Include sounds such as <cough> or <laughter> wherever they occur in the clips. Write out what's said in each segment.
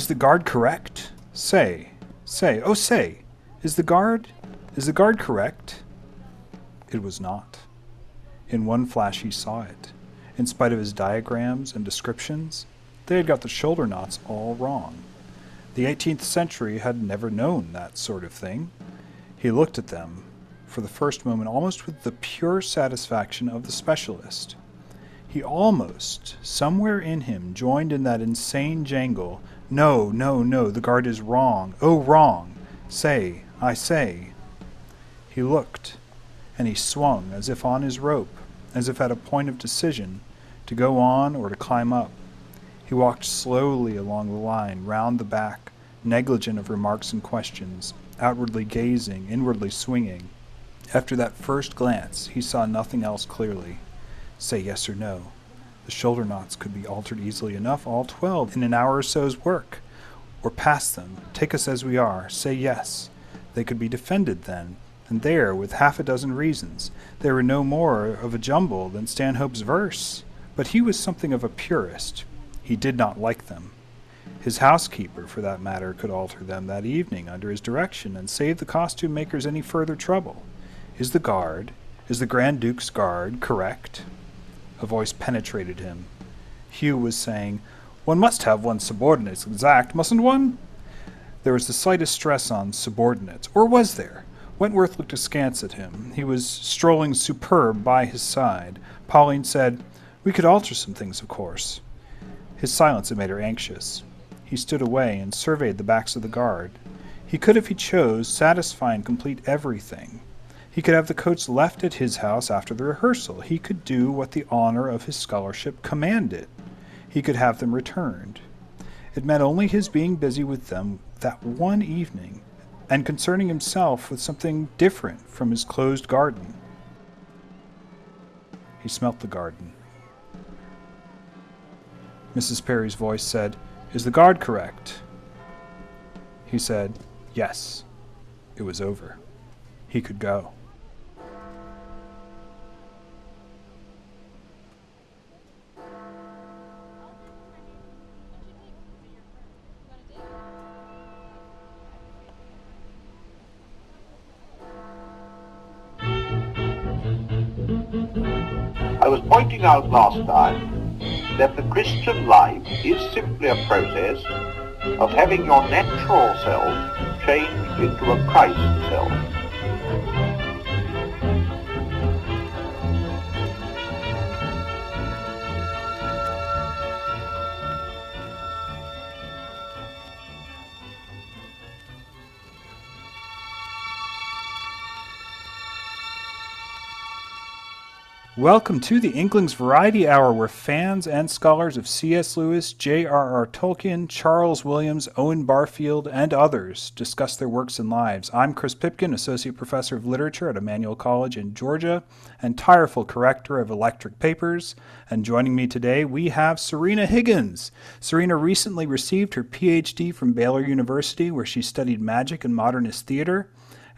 Is the guard correct? Say, say, oh say, is the guard, is the guard correct? It was not. In one flash he saw it. In spite of his diagrams and descriptions, they had got the shoulder knots all wrong. The 18th century had never known that sort of thing. He looked at them, for the first moment, almost with the pure satisfaction of the specialist. He almost, somewhere in him, joined in that insane jangle No, no, no, the guard is wrong. Oh, wrong. Say, I say. He looked, and he swung as if on his rope, as if at a point of decision, to go on or to climb up. He walked slowly along the line, round the back, negligent of remarks and questions, outwardly gazing, inwardly swinging. After that first glance, he saw nothing else clearly. Say yes or no. The shoulder knots could be altered easily enough, all twelve, in an hour or so's work. Or pass them, take us as we are, say yes. They could be defended then, and there, with half a dozen reasons. They were no more of a jumble than Stanhope's verse. But he was something of a purist. He did not like them. His housekeeper, for that matter, could alter them that evening under his direction and save the costume makers any further trouble. Is the guard, is the Grand Duke's guard, correct? A voice penetrated him. Hugh was saying, One must have one's subordinates exact, mustn't one? There was the slightest stress on subordinates, or was there? Wentworth looked askance at him. He was strolling superb by his side. Pauline said, We could alter some things, of course. His silence had made her anxious. He stood away and surveyed the backs of the guard. He could, if he chose, satisfy and complete everything. He could have the coats left at his house after the rehearsal. He could do what the honor of his scholarship commanded. He could have them returned. It meant only his being busy with them that one evening, and concerning himself with something different from his closed garden. He smelt the garden. Mrs. Parry's voice said, Is the guard correct? He said, Yes. It was over. He could go. Pointing out last time that the Christian life is simply a process of having your natural self changed into a Christ self. Welcome to the Inklings Variety Hour, where fans and scholars of C.S. Lewis, J.R.R. Tolkien, Charles Williams, Owen Barfield, and others discuss their works and lives. I'm Chris Pipkin, Associate Professor of Literature at Emmanuel College in Georgia and tireful corrector of electric papers. And joining me today, we have Sorina Higgins. Sorina recently received her PhD from Baylor University, where she studied magic and modernist theater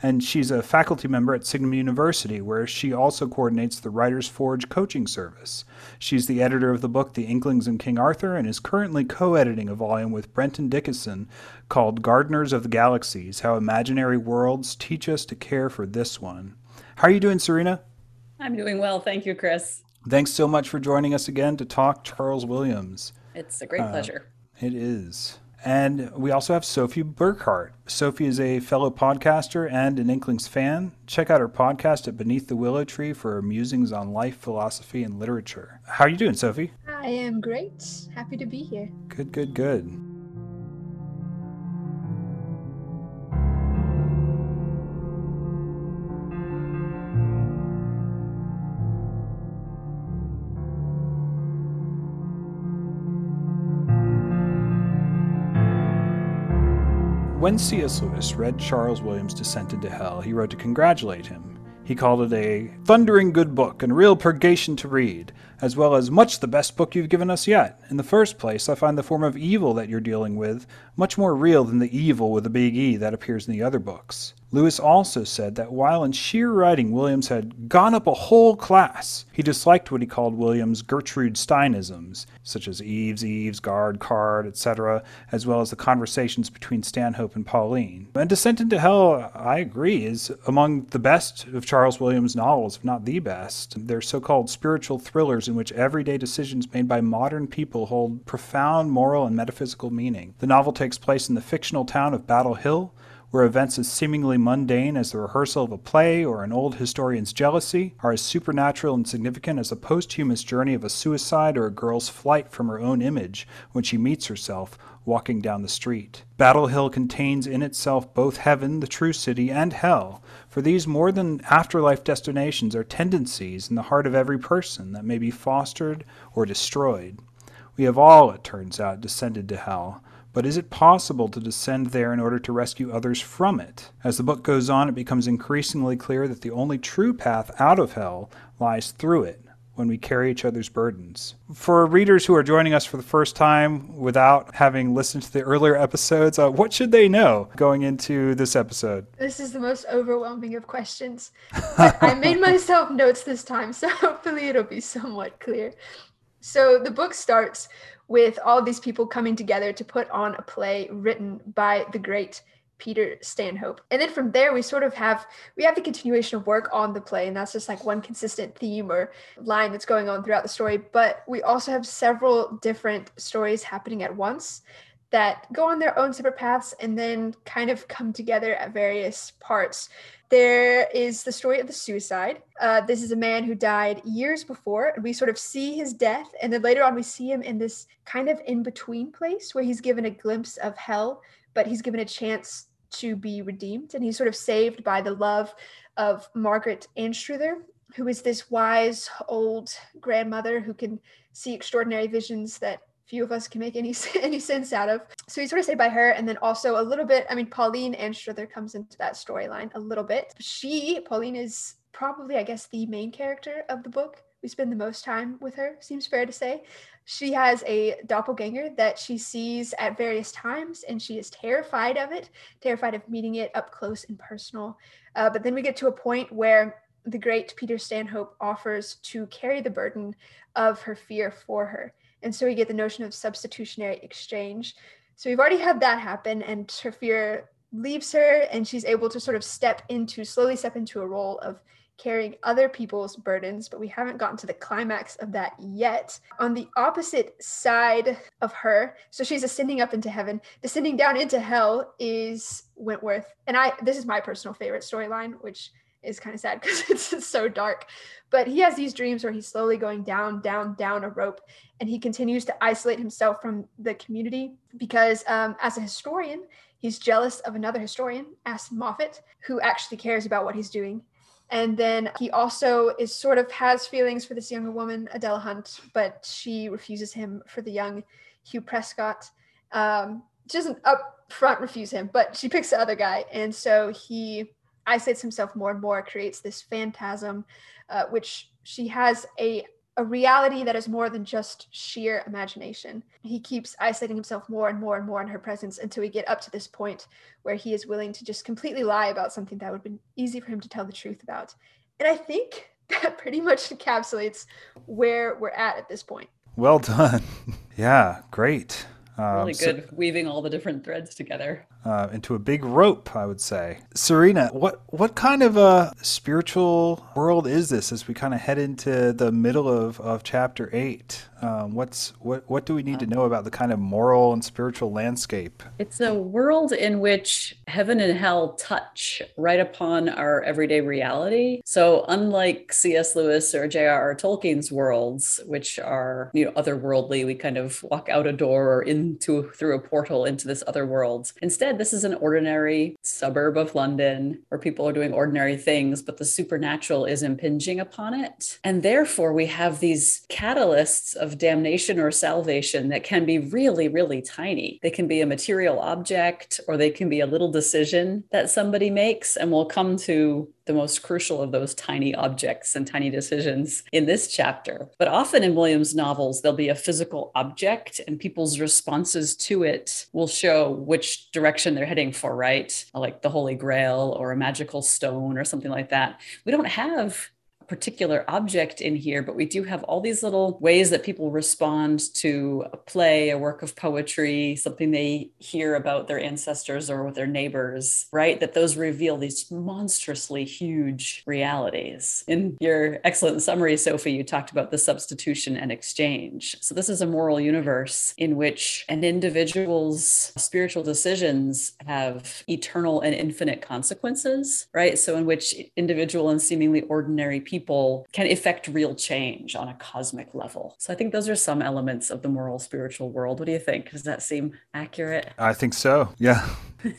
and she's a faculty member at Signum University, where she also coordinates the Writers Forge coaching service. She's the editor of the book The Inklings and King Arthur and is currently co editing a volume with Brenton Dickieson called Gardeners of the Galaxies How Imaginary Worlds Teach Us to Care for This One. How are you doing, Sorina? I'm doing well. Thank you, Chris. Thanks so much for joining us again to talk Charles Williams. It's a great uh, pleasure. It is. And we also have Sophie Burkhardt. Sophie is a fellow podcaster and an Inklings fan. Check out her podcast at Beneath the Willow Tree for her musings on life, philosophy, and literature. How are you doing, Sophie? I am great. Happy to be here. Good, good, good. When C.S. Lewis read Charles Williams' Descent into Hell, he wrote to congratulate him. He called it a thundering good book and real purgation to read, as well as much the best book you've given us yet. In the first place, I find the form of evil that you're dealing with much more real than the evil with a big E that appears in the other books. Lewis also said that while in sheer writing Williams had gone up a whole class, he disliked what he called Williams' Gertrude Steinisms, such as Eves, Eves, guard, card, etc., as well as the conversations between Stanhope and Pauline. And Descent into Hell, I agree, is among the best of Charles Williams' novels, if not the best. They're so called spiritual thrillers in which everyday decisions made by modern people hold profound moral and metaphysical meaning. The novel takes place in the fictional town of Battle Hill where events as seemingly mundane as the rehearsal of a play or an old historian's jealousy are as supernatural and significant as the posthumous journey of a suicide or a girl's flight from her own image when she meets herself walking down the street. Battle Hill contains in itself both heaven, the true city, and hell, for these more than afterlife destinations are tendencies in the heart of every person that may be fostered or destroyed. We have all, it turns out, descended to hell, but is it possible to descend there in order to rescue others from it? As the book goes on, it becomes increasingly clear that the only true path out of hell lies through it when we carry each other's burdens. For readers who are joining us for the first time without having listened to the earlier episodes, uh, what should they know going into this episode? This is the most overwhelming of questions. I made <laughs> myself notes this time, so hopefully it'll be somewhat clear. So the book starts with all of these people coming together to put on a play written by the great Peter Stanhope. And then from there we sort of have we have the continuation of work on the play and that's just like one consistent theme or line that's going on throughout the story, but we also have several different stories happening at once that go on their own separate paths and then kind of come together at various parts. There is the story of the suicide. Uh, this is a man who died years before, and we sort of see his death, and then later on we see him in this kind of in between place where he's given a glimpse of hell, but he's given a chance to be redeemed, and he's sort of saved by the love of Margaret Anstruther, who is this wise old grandmother who can see extraordinary visions that few of us can make any <laughs> any sense out of. So he's sort of saved by her, and then also a little bit. I mean, Pauline Anstruther comes into that storyline a little bit. She, Pauline, is probably, I guess, the main character of the book. We spend the most time with her. Seems fair to say. She has a doppelganger that she sees at various times, and she is terrified of it, terrified of meeting it up close and personal. Uh, but then we get to a point where the great Peter Stanhope offers to carry the burden of her fear for her. And so we get the notion of substitutionary exchange. So we've already had that happen, and her fear leaves her, and she's able to sort of step into, slowly step into a role of carrying other people's burdens, but we haven't gotten to the climax of that yet. On the opposite side of her, so she's ascending up into heaven, descending down into hell is Wentworth. And I this is my personal favorite storyline, which is kind of sad <laughs> because it's, so dark. But he has these dreams where he's slowly going down, down, down a rope, and he continues to isolate himself from the community because, um, as a historian, he's jealous of another historian, Aston Moffat, who actually cares about what he's doing. And then he also is sort of has feelings for this younger woman, Adela Hunt, but she refuses him for the young Hugh Prescott. Um, she doesn't up front refuse him, but she picks the other guy. And so he isolates himself more and more, creates this phantasm, uh, which she has a a reality that is more than just sheer imagination. He keeps isolating himself more and more and more in her presence until we get up to this point where he is willing to just completely lie about something that would have been easy for him to tell the truth about. And I think <laughs> that pretty much encapsulates where we're at at this point. Well done. <laughs> yeah, great. Um, really good so, weaving all the different threads together uh, into a big rope, I would say. Sorina, what what kind of a spiritual world is this as we kind of head into the middle of, of chapter eight? Um, what's what what do we need to know about the kind of moral and spiritual landscape? It's a world in which heaven and hell touch right upon our everyday reality. So unlike C.S. Lewis or J.R.R. Tolkien's worlds, which are you know otherworldly, we kind of walk out a door or into through a portal into this other world. Instead this is an ordinary suburb of London where people are doing ordinary things, but the supernatural is impinging upon it. And therefore, we have these catalysts of damnation or salvation that can be really, really tiny. They can be a material object or they can be a little decision that somebody makes. And we'll come to the most crucial of those tiny objects and tiny decisions in this chapter. But often in Williams' novels, there'll be a physical object, and people's responses to it will show which direction they're heading for, right? Like the Holy Grail or a magical stone or something like that. We don't have particular object in here, but we do have all these little ways that people respond to a play, a work of poetry, something they hear about their ancestors or with their neighbors, right? That those reveal these monstrously huge realities. In your excellent summary, Sophie, you talked about the substitution and exchange. So, this is a moral universe in which an individual's spiritual decisions have eternal and infinite consequences, right? So, in which individual and seemingly ordinary people people can effect real change on a cosmic level. So I think those are some elements of the moral spiritual world. What do you think? Does that seem accurate? I think so. Yeah.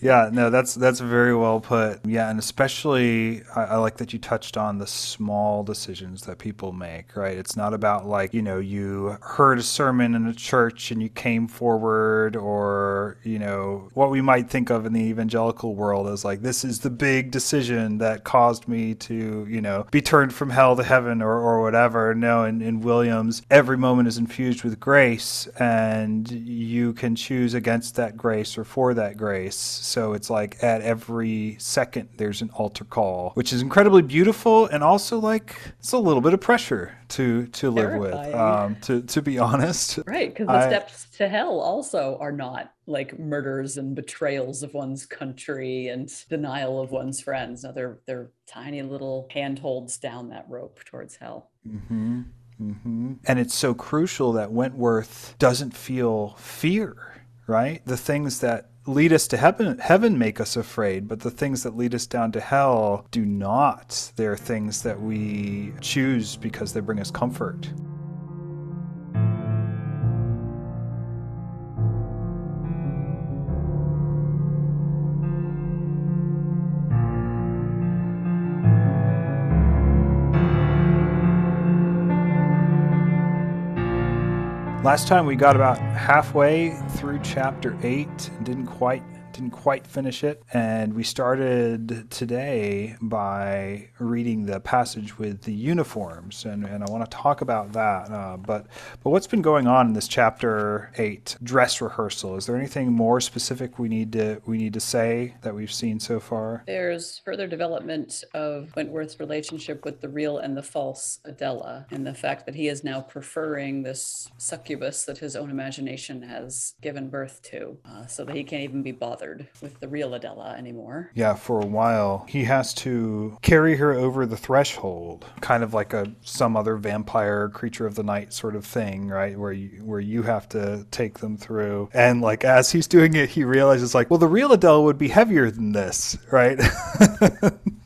yeah, <laughs> no, that's that's very well put. Yeah, and especially I, I, like that you touched on the small decisions that people make. Right, it's not about like you know you heard a sermon in a church and you came forward, or you know what we might think of in the evangelical world as like this is the big decision that caused me to you know be turned from hell to heaven or or whatever. No, in, in Williams, every moment is infused with grace, and you can choose against that grace or for that grace so it's like at every second there's an altar call, which is incredibly beautiful and also like it's a little bit of pressure to to live with. Um, to to be honest, <laughs> right? Because the I, steps to hell also are not like murders and betrayals of one's country and denial of one's friends. No, they're they're tiny little handholds down that rope towards hell. Mm-hmm. Mm-hmm. And it's so crucial that Wentworth doesn't feel fear, right? The things that lead us to heaven, heaven make us afraid, but the things that lead us down to hell do not. They're things that we choose because they bring us comfort. Last time we got about halfway through chapter 8 and didn't quite didn't quite finish it. And we started today by reading the passage with the uniforms, and, and I want to talk about that. Uh, but but what's been going on in this chapter eight dress rehearsal? Is there anything more specific we need to we need to say that we've seen so far? There's further development of Wentworth's relationship with the real and the false Adela, and the fact that he is now preferring this succubus that his own imagination has given birth to, uh, so that he can't even be bothered bothered with the real Adela anymore. Yeah, for a while. He has to carry her over the threshold, kind of like a some other vampire creature of the night sort of thing, right? Where you where you have to take them through. And like as he's doing it, he realizes like, well, the real Adela would be heavier than this, right? <laughs>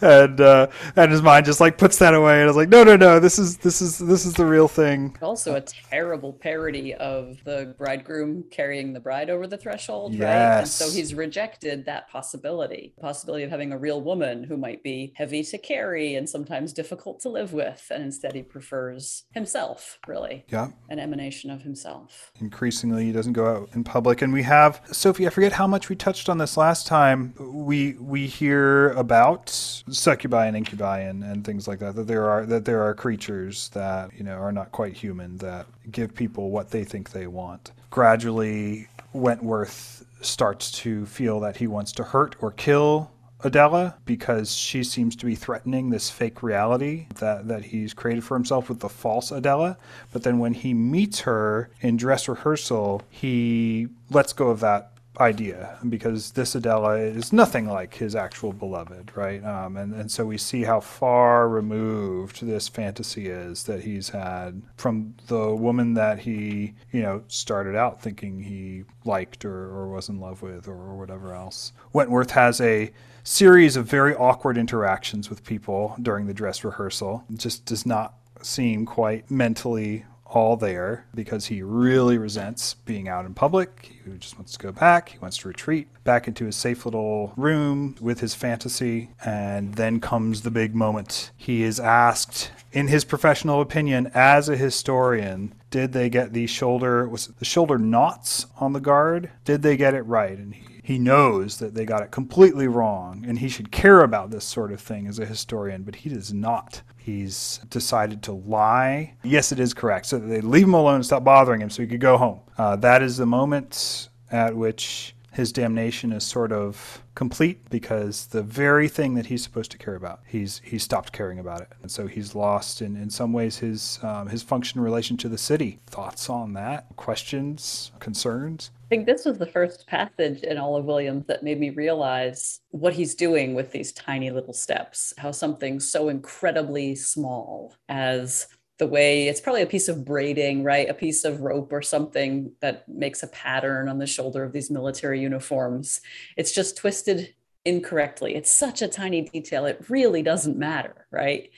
and uh, and his mind just like puts that away and is like, no, no, no, this is this is this is the real thing. Also, a terrible parody of the bridegroom carrying the bride over the threshold, yes. right? And so he's rejected that possibility, the possibility of having a real woman who might be heavy to carry and sometimes difficult to live with, and instead he prefers himself, really. Yeah, an emanation of himself. Increasingly, he doesn't go out in public, and we have Sophie. I forget how much we touched on this last time. We we hear about succubi and incubi and, and things like that that there are that there are creatures that you know are not quite human that give people what they think they want gradually wentworth starts to feel that he wants to hurt or kill Adela because she seems to be threatening this fake reality that, that he's created for himself with the false Adela. But then when he meets her in dress rehearsal, he lets go of that idea because this Adela is nothing like his actual beloved, right? Um, and, and so we see how far removed this fantasy is that he's had from the woman that he, you know, started out thinking he liked or, or was in love with or, or whatever else. Wentworth has a series of very awkward interactions with people during the dress rehearsal. It just does not seem quite mentally all there because he really resents being out in public. He just wants to go back. He wants to retreat back into his safe little room with his fantasy. And then comes the big moment. He is asked, in his professional opinion, as a historian, did they get the shoulder was the shoulder knots on the guard? Did they get it right? And he he knows that they got it completely wrong and he should care about this sort of thing as a historian, but he does not. He's decided to lie. Yes, it is correct. So they leave him alone and stop bothering him so he could go home. Uh, that is the moment at which his damnation is sort of complete because the very thing that he's supposed to care about, he's he's stopped caring about it, and so he's lost in, in some ways his um, his function in relation to the city. Thoughts on that? Questions? Concerns? I think this was the first passage in all of Williams that made me realize what he's doing with these tiny little steps, how something so incredibly small as the way it's probably a piece of braiding, right? A piece of rope or something that makes a pattern on the shoulder of these military uniforms. It's just twisted incorrectly. It's such a tiny detail. It really doesn't matter, right?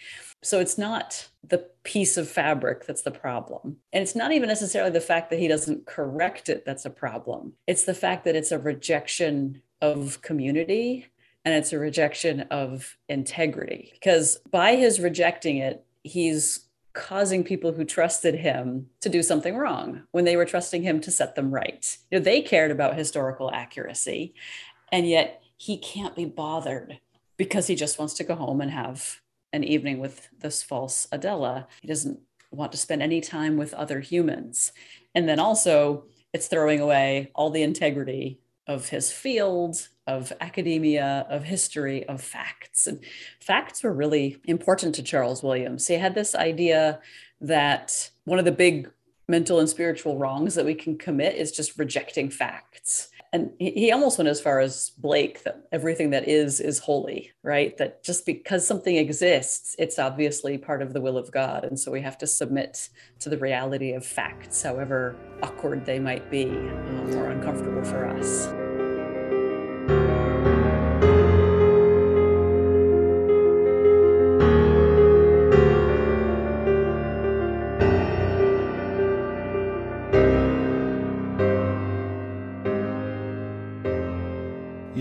So it's not the piece of fabric that's the problem. And it's not even necessarily the fact that he doesn't correct it that's a problem. It's the fact that it's a rejection of community and it's a rejection of integrity. Because by his rejecting it, he's causing people who trusted him to do something wrong when they were trusting him to set them right. You know, they cared about historical accuracy, and yet he can't be bothered because he just wants to go home and have an evening with this false Adela. He doesn't want to spend any time with other humans. And then also, it's throwing away all the integrity of his field, of academia, of history, of facts. And facts were really important to Charles Williams. He had this idea that one of the big mental and spiritual wrongs that we can commit is just rejecting facts. And he almost went as far as Blake that everything that is is holy, right? That just because something exists, it's obviously part of the will of God. And so we have to submit to the reality of facts, however awkward they might be um, or uncomfortable for us.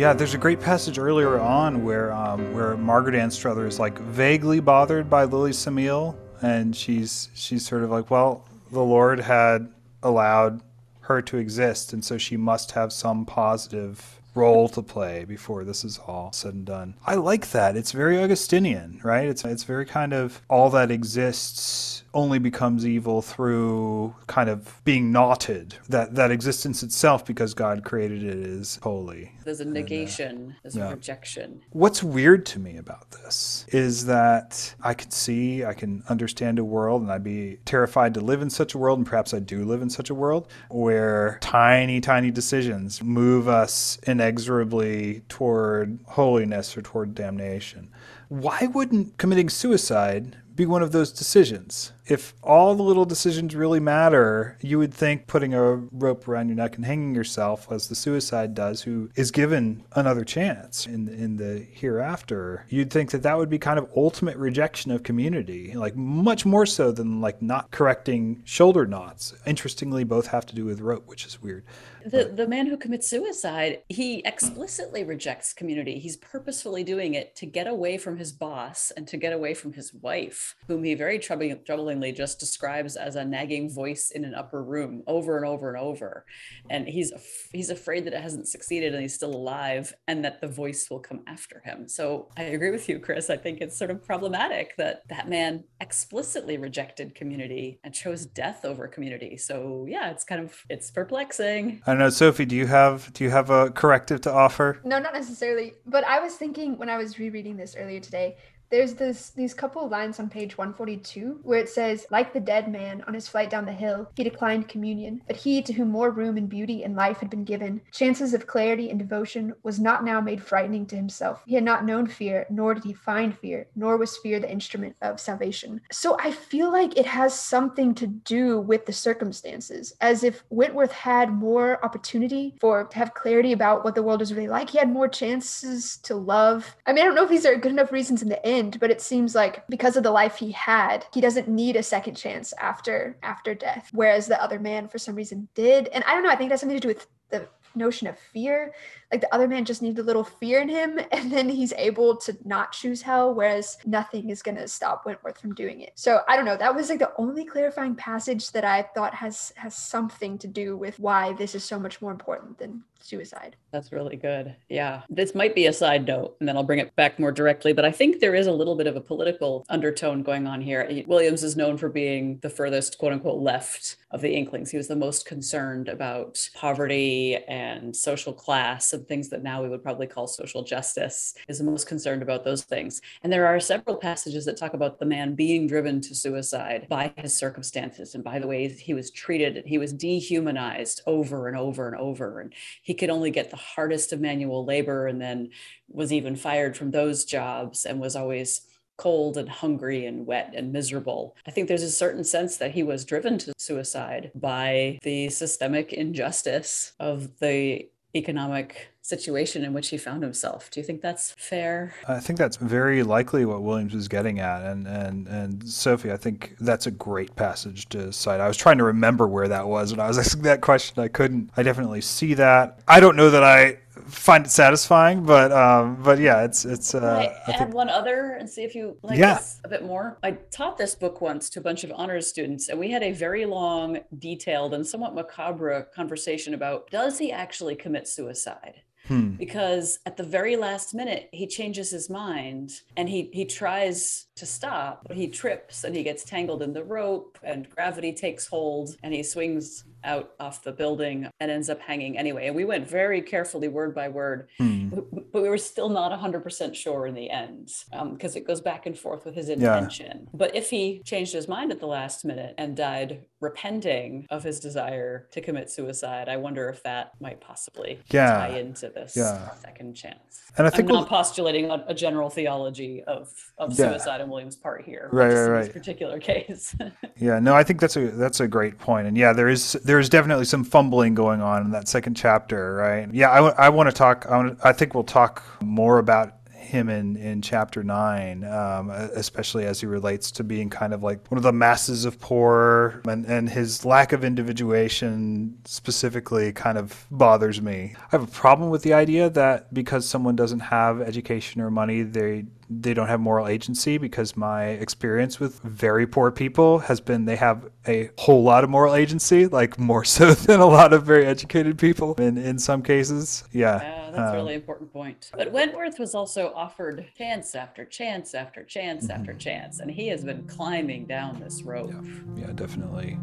Yeah, there's a great passage earlier on where um, where Margaret Anstruther is like vaguely bothered by Lily Sammile, and she's she's sort of like, well, the Lord had allowed her to exist, and so she must have some positive role to play before this is all said and done. I like that. It's very Augustinian, right? It's it's very kind of all that exists only becomes evil through kind of being knotted. That that existence itself, because God created it, is holy. There's a negation, and, uh, there's yeah. a rejection. What's weird to me about this is that I can see, I can understand a world, and I'd be terrified to live in such a world, and perhaps I do live in such a world where tiny, tiny decisions move us inexorably toward holiness or toward damnation. Why wouldn't committing suicide be one of those decisions. If all the little decisions really matter, you would think putting a rope around your neck and hanging yourself, as the suicide does, who is given another chance in in the hereafter, you'd think that that would be kind of ultimate rejection of community, like much more so than like not correcting shoulder knots. Interestingly, both have to do with rope, which is weird. The the man who commits suicide, he explicitly rejects community. He's purposefully doing it to get away from his boss and to get away from his wife, whom he very troubling, troublingly just describes as a nagging voice in an upper room over and over and over. And he's he's afraid that it hasn't succeeded and he's still alive and that the voice will come after him. So I agree with you, Chris. I think it's sort of problematic that that man explicitly rejected community and chose death over community. So yeah, it's kind of it's perplexing. I don't know, Sophie. Do you have do you have a corrective to offer? No, not necessarily. But I was thinking when I was rereading this earlier today there's this these couple lines on page 142 where it says like the dead man on his flight down the hill he declined communion but he to whom more room and beauty and life had been given chances of clarity and devotion was not now made frightening to himself. He had not known fear nor did he find fear nor was fear the instrument of salvation. So i feel like it has something to do with the circumstances. As if wentworth had more opportunity for to have clarity about what the world is really like he had more chances to love. I mean i don't know if these are good enough reasons in the end end but it seems like because of the life he had he doesn't need a second chance after after death whereas the other man for some reason did. And i don't know i think that's something to do with the notion of fear like the other man just needs a little fear in him <laughs> and then he's able to not choose hell whereas nothing is going to stop wentworth from doing it. So i don't know that was like the only clarifying passage that i thought has has something to do with why this is so much more important than suicide. That's really good. Yeah. This might be a side note and then i'll bring it back more directly but i think there is a little bit of a political undertone going on here. Williams is known for being the furthest quote unquote left of the inklings. He was the most concerned about poverty and social class things that now we would probably call social justice is most concerned about those things and there are several passages that talk about the man being driven to suicide by his circumstances and by the way he was treated he was dehumanized over and over and over and he could only get the hardest of manual labor and then was even fired from those jobs and was always cold and hungry and wet and miserable. I think there's a certain sense that he was driven to suicide by the systemic injustice of the economic situation in which he found himself. Do you think that's fair? I think that's very likely what Williams was getting at. And and and Sophie, I think that's a great passage to cite. I was trying to remember where that was when I was <laughs> asking that question. I couldn't. I definitely see that. I don't know that I find it satisfying, but um, but yeah, it's it's. Uh, Can I, I add think... one other and see if you like yeah. this a bit more. I taught this book once to a bunch of honors students, and we had a very long, detailed, and somewhat macabre conversation about does he actually commit suicide? Hmm. Because at the very last minute, he changes his mind and he he tries to stop, but he trips and he gets tangled in the rope, and gravity takes hold, and he swings out off the building and ends up hanging anyway. And we went very carefully, word by word, hmm. but we were still not 100% sure in the end because um, it goes back and forth with his intention. Yeah. But if he changed his mind at the last minute and died repenting of his desire to commit suicide, I wonder if that might possibly yeah. tie into this yeah. second chance. And I think I'm not we'll... postulating a, a, general theology of, of suicide Williams' part here, right, right, right. this particular <laughs> case. yeah, no, I think that's a that's a great point, and yeah, there is there is definitely some fumbling going on in that second chapter, right? Yeah, I, I want to talk. I, wanna, I think we'll talk more about him in in chapter nine, um, especially as he relates to being kind of like one of the masses of poor, and and his lack of individuation specifically kind of bothers me. I have a problem with the idea that because someone doesn't have education or money, they they don't have moral agency because my experience with very poor people has been they have a whole lot of moral agency, like more <laughs> so than a lot of very educated people in, in some cases. Yeah. yeah that's um, a really important point. But Wentworth was also offered chance after chance after chance mm-hmm. after chance, and he has been climbing down this rope. Yeah, yeah definitely.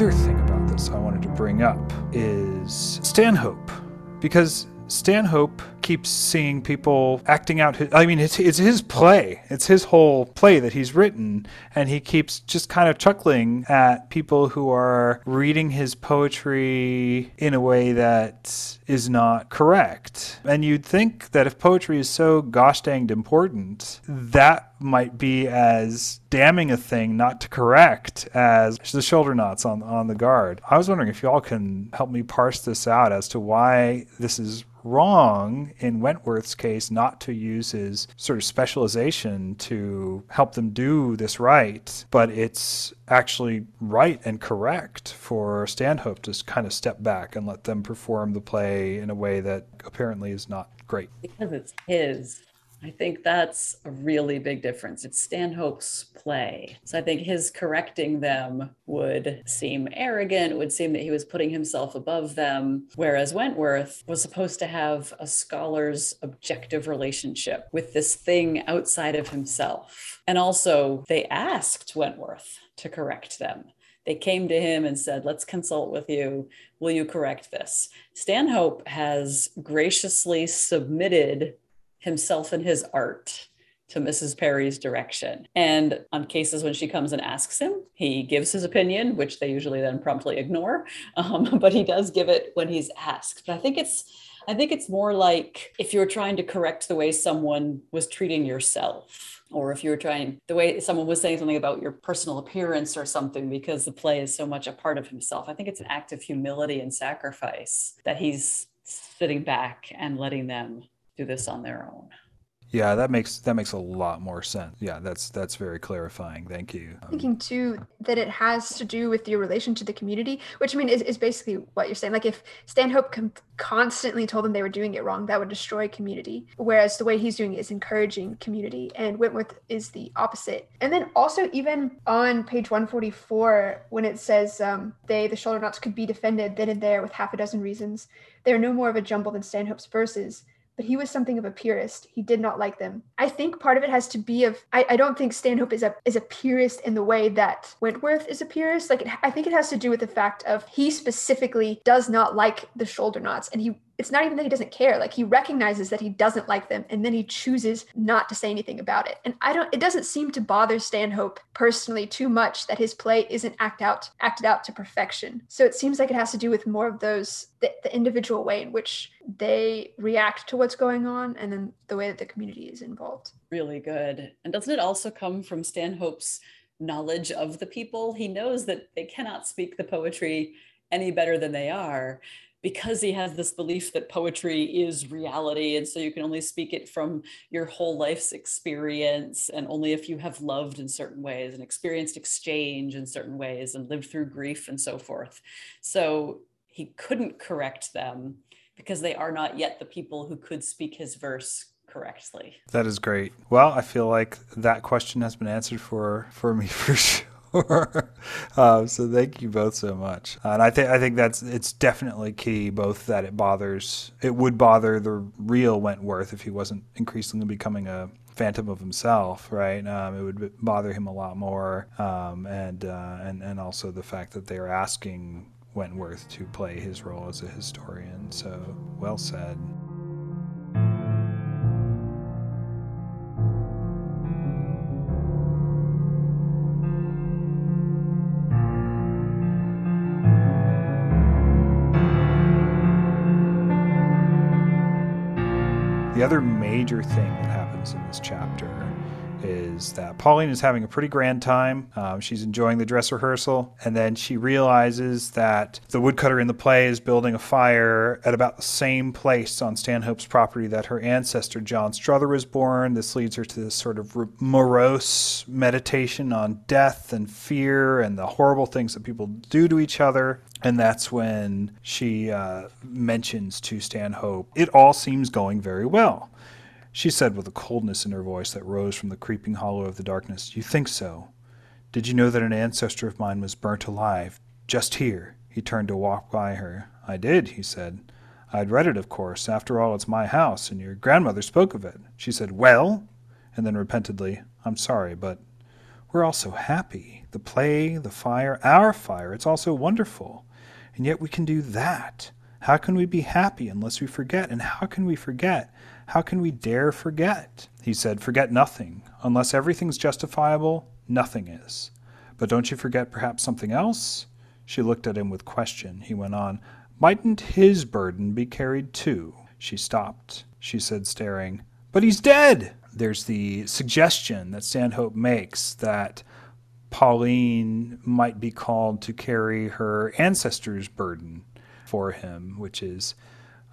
Other thing about this I wanted to bring up is Stanhope. Because Stanhope keeps seeing people acting out his, I mean it's it's his play. It's his whole play that he's written and he keeps just kind of chuckling at people who are reading his poetry in a way that is not correct. And you'd think that if poetry is so gosh danged important, that might be as damning a thing not to correct as the shoulder knots on on the guard. I was wondering if y'all can help me parse this out as to why this is wrong in Wentworth's case not to use his sort of specialization to help them do this right, but it's actually right and correct for Stanhope to kind of step back and let them perform the play in a way that apparently is not great. Because it's his I think that's a really big difference. It's Stanhope's play. So I think his correcting them would seem arrogant, would seem that he was putting himself above them. Whereas Wentworth was supposed to have a scholar's objective relationship with this thing outside of himself. And also, they asked Wentworth to correct them. They came to him and said, Let's consult with you. Will you correct this? Stanhope has graciously submitted himself and his art to Mrs. Parry's direction. And on cases when she comes and asks him, he gives his opinion, which they usually then promptly ignore. Um, <laughs> but he does give it when he's asked. But I think it's I think it's more like if you're trying to correct the way someone was treating yourself, or if you're trying the way someone was saying something about your personal appearance or something, because the play is so much a part of himself. I think it's an act of humility and sacrifice that he's sitting back and letting them do this on their own. Yeah, that makes that makes a lot more sense. Yeah, that's that's very clarifying. Thank you. Um, thinking too that it has to do with your relation to the community, which I mean is, is basically what you're saying. Like if Stanhope com- constantly told them they were doing it wrong, that would destroy community. Whereas the way he's doing it is encouraging community, and Wentworth is the opposite. And then also even on page 144, when it says um, they the shoulder knots could be defended then and there with half a dozen reasons, they are no more of a jumble than Stanhope's verses but he was something of a purist. He did not like them. I think part of it has to be of I, I don't think Stanhope is a is a purist in the way that Wentworth is a purist. Like it, I think it has to do with the fact of he specifically does not like the shoulder knots and he it's not even that he doesn't care. Like he recognizes that he doesn't like them and then he chooses not to say anything about it. And i don't it doesn't seem to bother stanhope personally too much that his play isn't act out acted out to perfection. So it seems like it has to do with more of those the, the individual way in which they react to what's going on and then the way that the community is involved. Really good. And doesn't it also come from stanhope's knowledge of the people? He knows that they cannot speak the poetry any better than they are because he has this belief that poetry is reality and so you can only speak it from your whole life's experience and only if you have loved in certain ways and experienced exchange in certain ways and lived through grief and so forth. So he couldn't correct them because they are not yet the people who could speak his verse correctly. That is great. Well i feel like that question has been answered for for me <laughs> for sure <laughs> um, so thank you both so much. And I think I think that's it's definitely key. Both that it bothers it would bother the real Wentworth if he wasn't increasingly becoming a phantom of himself, right? Um, it would bother him a lot more, um, and uh, and and also the fact that they are asking Wentworth to play his role as a historian. So well said. The other major thing that happens in this chapter is that Pauline is having a pretty grand time. Um, she's enjoying the dress rehearsal, and then she realizes that the woodcutter in the play is building a fire at about the same place on Stanhope's property that her ancestor John Struther was born. This leads her to this sort of morose meditation on death and fear and the horrible things that people do to each other. And that's when she uh, mentions to Stanhope, it all seems going very well. She said with a coldness in her voice that rose from the creeping hollow of the darkness, You think so? Did you know that an ancestor of mine was burnt alive, just here? He turned to walk by her. I did, he said. I'd read it, of course. After all, it's my house, and your grandmother spoke of it. She said, Well? And then repentantly, I'm sorry, but we're all so happy. The play, the fire, our fire, it's all so wonderful. And yet we can do that. How can we be happy unless we forget? And how can we forget? How can we dare forget? He said, Forget nothing. Unless everything's justifiable, nothing is. But don't you forget perhaps something else? She looked at him with question. He went on, Mightn't his burden be carried too? She stopped. She said, staring, But he's dead! There's the suggestion that Stanhope makes that Pauline might be called to carry her ancestors' burden for him, which is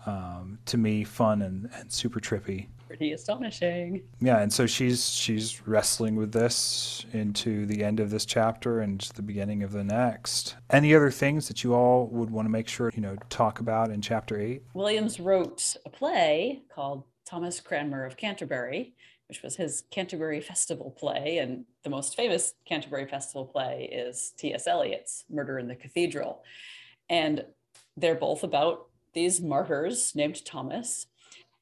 um, to me fun and, and super trippy. Pretty astonishing. Yeah, and so she's she's wrestling with this into the end of this chapter and the beginning of the next. Any other things that you all would want to make sure you know talk about in chapter eight? Williams wrote a play called Thomas Cranmer of Canterbury, which was his Canterbury Festival play. And the most famous Canterbury Festival play is T.S. Eliot's Murder in the Cathedral. And they're both about these martyrs named Thomas.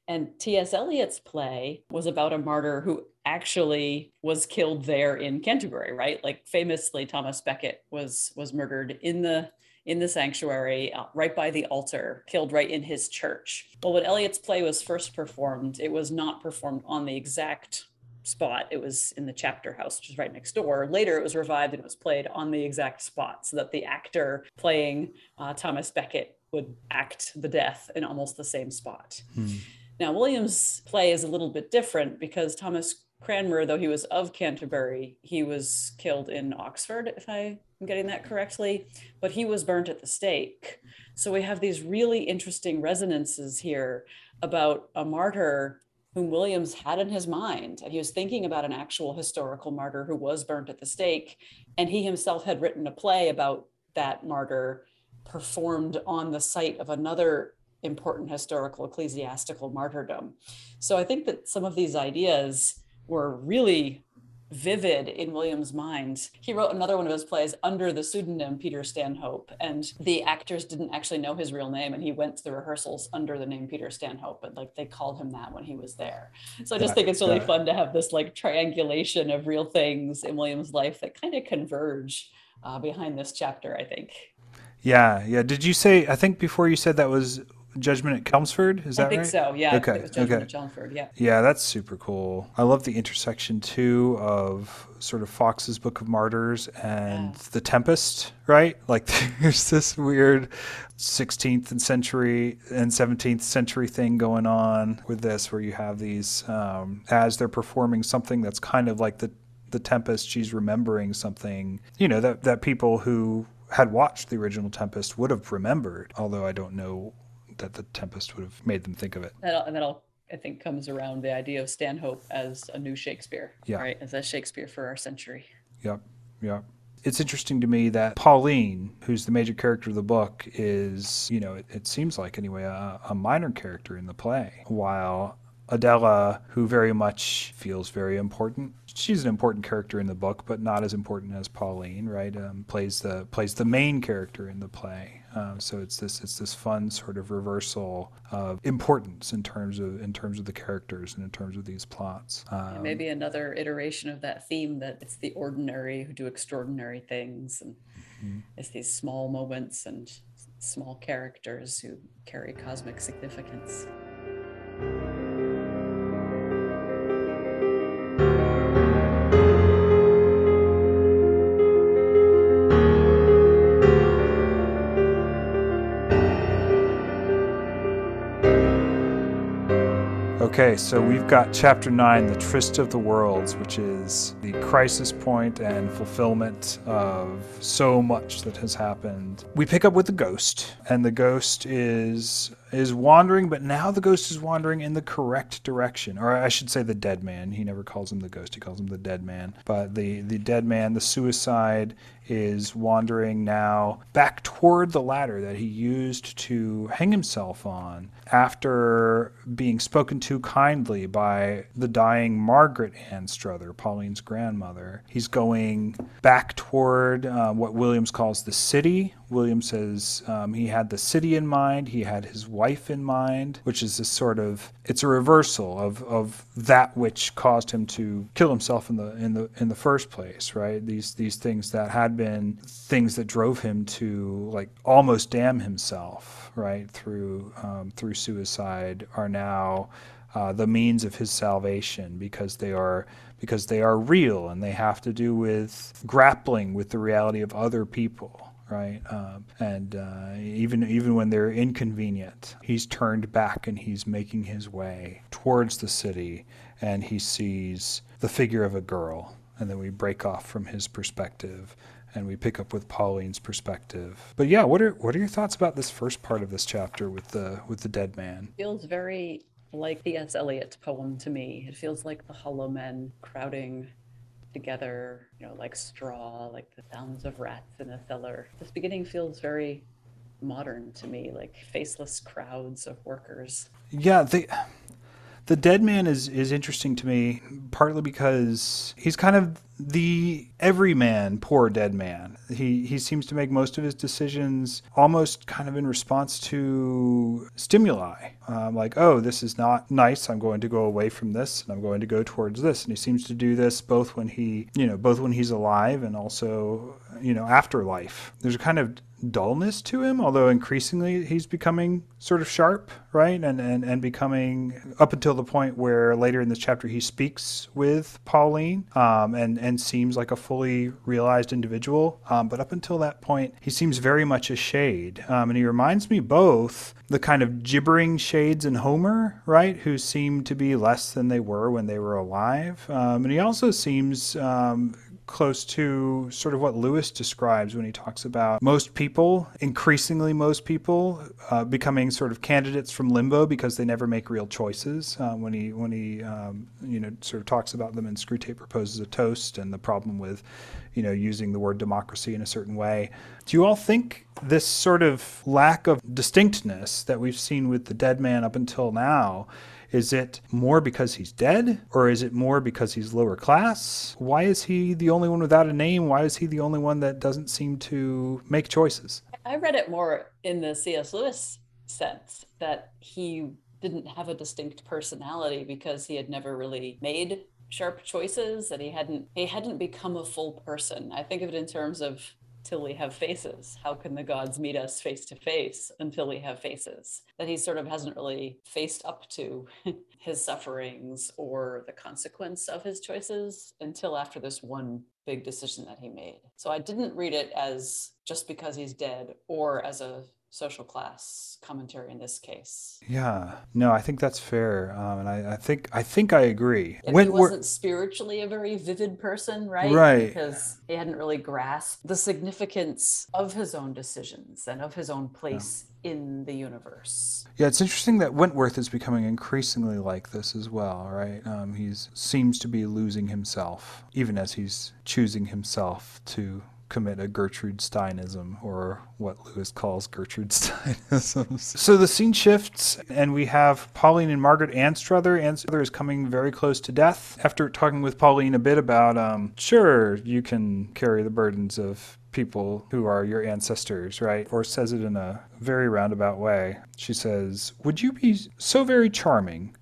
And T.S. Eliot's play was about a martyr who actually was killed there in Canterbury, right? Like famously, Thomas Becket was was murdered in the in the sanctuary, uh, right by the altar, killed right in his church. Well, when Eliot's play was first performed, it was not performed on the exact spot. It was in the chapter house, which is right next door. Later, it was revived and it was played on the exact spot so that the actor playing uh, Thomas Becket would act the death in almost the same spot. Hmm. Now, Williams' play is a little bit different because Thomas Cranmer, though he was of Canterbury, he was killed in Oxford, if I am getting that correctly, but he was burnt at the stake. So we have these really interesting resonances here about a martyr whom Williams had in his mind. And he was thinking about an actual historical martyr who was burnt at the stake. And he himself had written a play about that martyr performed on the site of another important historical ecclesiastical martyrdom. So I think that some of these ideas were really vivid in William's mind. He wrote another one of his plays under the pseudonym Peter Stanhope, and the actors didn't actually know his real name, and he went to the rehearsals under the name Peter Stanhope, but like they called him that when he was there. So I just think it's really fun to have this like triangulation of real things in William's life that kind of converge uh, behind this chapter. I think. Yeah, yeah. Did you say? I think before you said that was Judgment at Chelmsford. Is that right? I think right? so. Yeah. Okay. Judgment okay. at Chelmsford. Yeah. Yeah, that's super cool. I love the intersection too of sort of Fox's Book of Martyrs and yeah. The Tempest. Right? Like <laughs> there's this weird 16th century and 17th century thing going on with this, where you have these um, as they're performing something that's kind of like the the Tempest. She's remembering something. You know that that people who had watched the original Tempest would have remembered, although I don't know that the Tempest would have made them think of it. And that all, I think, comes around the idea of Stanhope as a new Shakespeare, yeah. right? As a Shakespeare for our century. Yep, yep. It's interesting to me that Pauline, who's the major character of the book, is, you know, it, it seems like anyway, a, a minor character in the play, while Adela, who very much feels very important. She's an important character in the book, but not as important as Pauline, right? Um, plays the plays the main character in the play. Um, so it's this it's this fun sort of reversal of importance in terms of in terms of the characters and in terms of these plots. Um, maybe another iteration of that theme that it's the ordinary who do extraordinary things, and mm-hmm. it's these small moments and small characters who carry cosmic significance. Okay, so we've got chapter 9, The Tryst of the Worlds, which is the crisis point and fulfillment of so much that has happened. We pick up with the ghost, and the ghost is is wandering, but now the ghost is wandering in the correct direction. Or I should say the dead man. He never calls him the ghost, he calls him the dead man. But the, the dead man, the suicide, is wandering now back toward the ladder that he used to hang himself on after being spoken to kindly by the dying Margaret Anstruther, Pauline's grandmother. He's going back toward uh, what Williams calls the city. Williams says um, he had the city in mind, he had his wife in mind, which is this sort of it's a reversal of, of that which caused him to kill himself in the in the in the first place, right? These these things that had been things that drove him to like almost damn himself, right, through um, through suicide are now uh, the means of his salvation because they are because they are real and they have to do with grappling with the reality of other people right? Um, and uh, even even when they're inconvenient, he's turned back and he's making his way towards the city, and he sees the figure of a girl, and then we break off from his perspective. And we pick up with Pauline's perspective. But yeah, what are what are your thoughts about this first part of this chapter with the with the dead man? Feels very like the S. Eliot poem to me. It feels like the hollow men crowding together, you know, like straw, like the sounds of rats in a cellar. This beginning feels very modern to me, like faceless crowds of workers. Yeah, the the dead man is is interesting to me partly because he's kind of the everyman, poor dead man. He he seems to make most of his decisions almost kind of in response to stimuli, um, like oh this is not nice. I'm going to go away from this, and I'm going to go towards this. And he seems to do this both when he you know both when he's alive and also you know after life. There's a kind of dullness to him, although increasingly he's becoming sort of sharp, right? And, and, and becoming up until the point where later in this chapter he speaks with Pauline um, and, and seems like a fully realized individual. Um, but up until that point, he seems very much a shade. Um, and he reminds me both the kind of gibbering shades in Homer, right, who seem to be less than they were when they were alive. Um, and he also seems um, close to sort of what Lewis describes when he talks about most people, increasingly most people, uh, becoming sort of candidates from limbo because they never make real choices. Uh, when he when he um, you know sort of talks about them and Screwtape proposes a toast and the problem with you know using the word democracy in a certain way. Do you all think this sort of lack of distinctness that we've seen with the dead man up until now? Is it more because he's dead, or is it more because he's lower class? Why is he the only one without a name? Why is he the only one that doesn't seem to make choices? I read it more in the C.S. Lewis sense that he didn't have a distinct personality because he had never really made sharp choices that he hadn't he hadn't become a full person i think of it in terms of till we have faces. How can the gods meet us face to face until we have faces? That he sort of hasn't really faced up to <laughs> his sufferings or the consequence of his choices until after this one big decision that he made. So I didn't read it as just because he's dead or as a social class commentary in this case. Yeah, no, I think that's fair, um, and I, I, think I think I agree. when, he wasn't spiritually a very vivid person, right? Right, because he hadn't really grasped the significance of his own decisions and of his own place. Yeah. In the universe. Yeah, it's interesting that Wentworth is becoming increasingly like this as well, right? Um, he seems to be losing himself, even as he's choosing himself to commit a Gertrude Steinism, or what Lewis calls Gertrude <laughs> Steinisms. so the scene shifts, and we have Pauline and Margaret Anstruther. Anstruther is coming very close to death. After talking with Pauline a bit about, um, sure, you can carry the burdens of people who are your ancestors, right? Or says it in a very roundabout way. She says, Would you be so very charming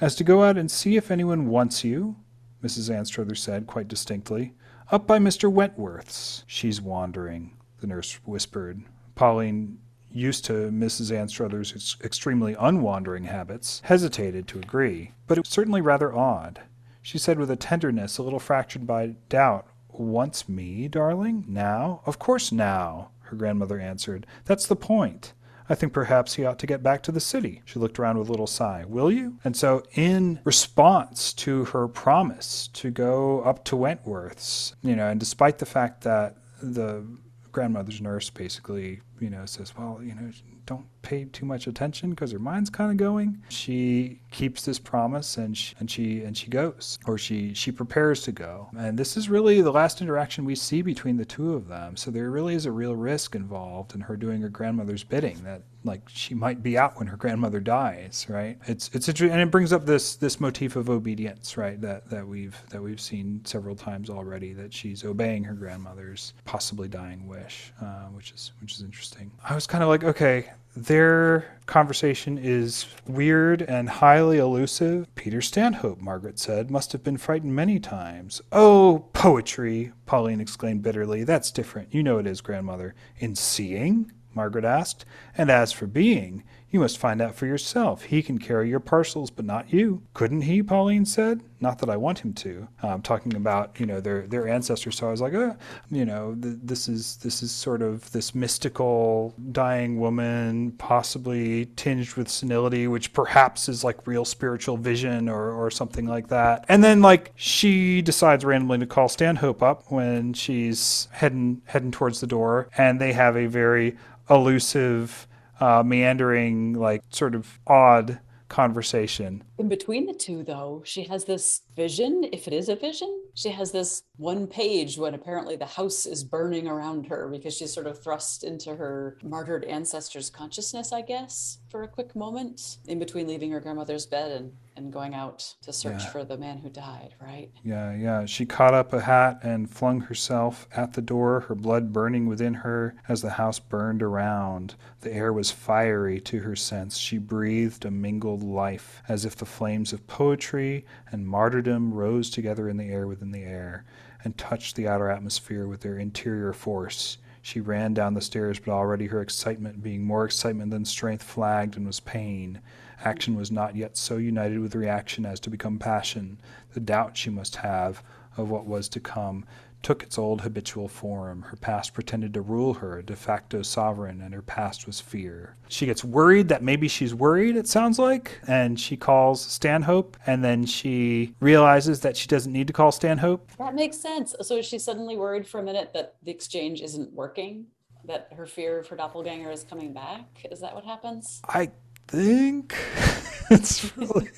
as to go out and see if anyone wants you? Mrs. Anstruther said quite distinctly. Up by Mr. Wentworth's. She's wandering, the nurse whispered. Pauline, used to Mrs. Anstruther's extremely unwandering habits, hesitated to agree, but it was certainly rather odd. She said with a tenderness a little fractured by doubt, Once me, darling? Now? Of course now, her grandmother answered. That's the point. I think perhaps he ought to get back to the city. She looked around with a little sigh. Will you? And so, in response to her promise to go up to Wentworth's, you know, and despite the fact that the grandmother's nurse basically, you know, says, well, you know, don't pay too much attention because her mind's kind of going. She keeps this promise and she, and she and she goes, or she she prepares to go. And this is really the last interaction we see between the two of them. So there really is a real risk involved in her doing her grandmother's bidding. That like she might be out when her grandmother dies, right? It's it's and it brings up this this motif of obedience, right? That that we've that we've seen several times already. That she's obeying her grandmother's possibly dying wish, uh, which is which is interesting. I was kind of like, okay, their conversation is weird and highly elusive. Peter Stanhope, Margaret said, must have been frightened many times. Oh, poetry, Pauline exclaimed bitterly. That's different. You know it is, grandmother. In seeing? Margaret asked. And as for being, you must find out for yourself. He can carry your parcels, but not you. Couldn't he? Pauline said. Not that I want him to. I'm um, talking about you know their their ancestors. So I was like, uh, you know, th- this is this is sort of this mystical dying woman, possibly tinged with senility, which perhaps is like real spiritual vision or or something like that. And then like she decides randomly to call Stanhope up when she's heading heading towards the door, and they have a very elusive uh, meandering, like sort of odd conversation. In between the two, though, she has this vision, if it is a vision. She has this one page when apparently the house is burning around her because she's sort of thrust into her martyred ancestors' consciousness, I guess, for a quick moment in between leaving her grandmother's bed and, and going out to search yeah. for the man who died, right? Yeah, yeah. She caught up a hat and flung herself at the door, her blood burning within her as the house burned around. The air was fiery to her sense. She breathed a mingled life, as if the flames of poetry and martyrdom rose together in the air within the air, and touched the outer atmosphere with their interior force. She ran down the stairs, but already her excitement, being more excitement than strength, flagged and was pain. Action was not yet so united with reaction as to become passion. The doubt she must have of what was to come took its old habitual form. Her past pretended to rule her, a de facto sovereign, and her past was fear. She gets worried that maybe she's worried, it sounds like, and she calls Stanhope, and then she realizes that she doesn't need to call Stanhope. That makes sense. So she's suddenly worried for a minute that the exchange isn't working? That her fear of her doppelganger is coming back? Is that what happens? I think <laughs> it's really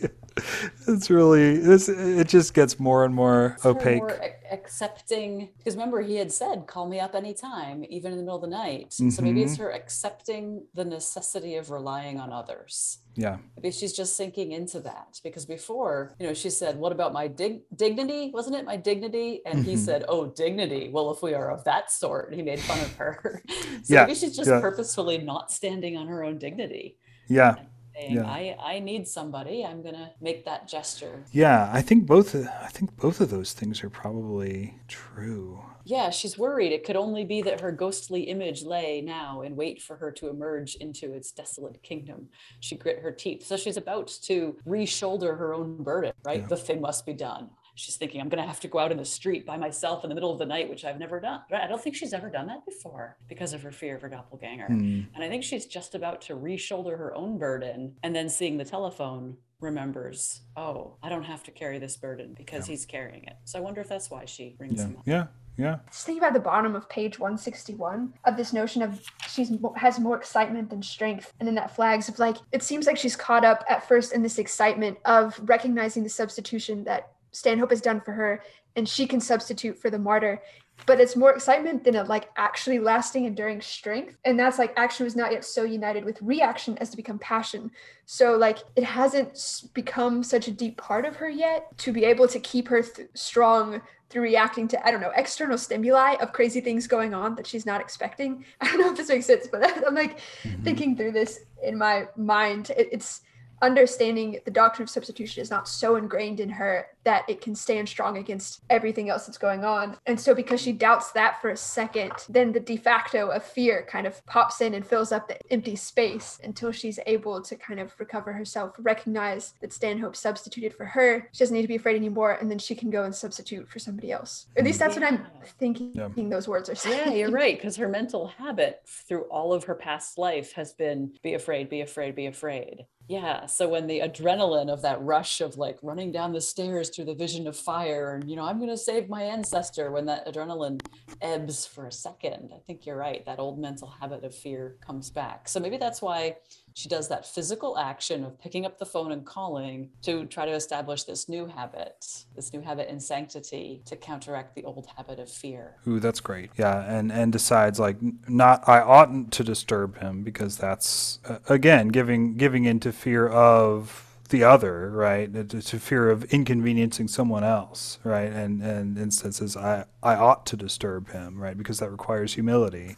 it's really this it just gets more and more Her opaque. more accepting because remember he had said call me up anytime even in the middle of the night. So maybe it's her accepting the necessity of relying on others. Yeah. Maybe she's just sinking into that because before you know she said what about my dig- dignity? Wasn't it? My dignity? And he Mhm. said oh dignity. Well if we are of that sort he made fun of her. <laughs> So Yeah, maybe she's just yeah. purposefully not standing on her own dignity yeah saying Yeah. i i need somebody i'm gonna make that gesture yeah i think both i think both of those things are probably true Yeah, she's worried. It could only be that her ghostly image lay now and wait for her to emerge into its desolate kingdom. She grit her teeth. So she's about to re-shoulder her own burden, right? Yeah. The thing must be done. She's thinking, I'm going to have to go out in the street by myself in the middle of the night, which I've never done. Right? I don't think she's ever done that before because of her fear of her doppelganger. Hmm. And I think she's just about to re-shoulder her own burden and then seeing the telephone remembers, oh, I don't have to carry this burden because he's carrying it. So I wonder if that's why she brings yeah him up. yeah yeah Just think about the bottom of page 161 of this notion of she's has more excitement than strength, and then that flags of like it seems like she's caught up at first in this excitement of recognizing the substitution that Stanhope has done for her, and she can substitute for the martyr. But it's more excitement than a like actually lasting, enduring strength, and that's like action was not yet so united with reaction as to become passion. So like it hasn't become such a deep part of her yet to be able to keep her th- strong through reacting to I don't know external stimuli of crazy things going on that she's not expecting. <laughs> I don't know if this makes sense, but <laughs> I'm like Mhm. thinking through this in my mind. It, it's understanding the doctrine of substitution is not so ingrained in her that it can stand strong against everything else that's going on. And so because she doubts that for a second, then the de facto of fear kind of pops in and fills up the empty space until she's able to kind of recover herself, recognize that Stanhope substituted for her. She doesn't need to be afraid anymore, and then she can go and substitute for somebody else. At least that's what I'm Yeah. thinking Yeah. those words are saying. Yeah, you're <laughs> right. Because her mental habit through all of her past life has been be afraid, be afraid, be afraid. Yeah. So when the adrenaline of that rush of like running down the stairs through the vision of fire and, you know, I'm going to save my ancestor, when that adrenaline ebbs for a second, I think you're right. That old mental habit of fear comes back. So maybe that's why she does that physical action of picking up the phone and calling to try to establish this new habit, this new habit in sanctity to counteract the old habit of fear. Ooh, that's great. Yeah, and and decides like not I oughtn't to disturb him because that's uh, again giving giving into fear of the other, right? To, to fear of inconveniencing someone else, right? And and instead says I I ought to disturb him, right? Because that requires humility.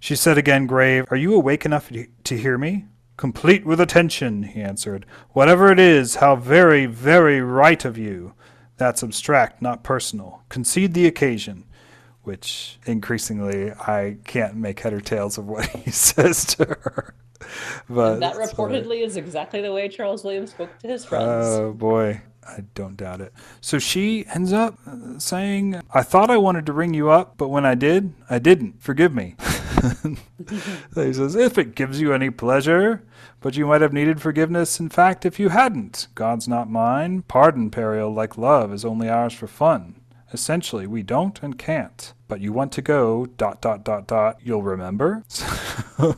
She said again, grave, Are you awake enough to hear me? Complete with attention, he answered. Whatever it is, how very, very right of you. That's abstract, not personal. Concede the occasion which increasingly I can't make head or tails of what <laughs> he says to her. But And that reportedly is exactly the way Charles Williams spoke to his friends. Oh boy, I don't doubt it. So she ends up saying, "I thought I wanted to ring you up, but when I did, I didn't. Forgive me." <laughs> <laughs> he says, "If it gives you any pleasure, but you might have needed forgiveness. In fact, if you hadn't, God's not mine. Pardon, Periel, like love, is only ours for fun. Essentially, we don't and can't. But you want to go. Dot dot dot dot. You'll remember." <laughs>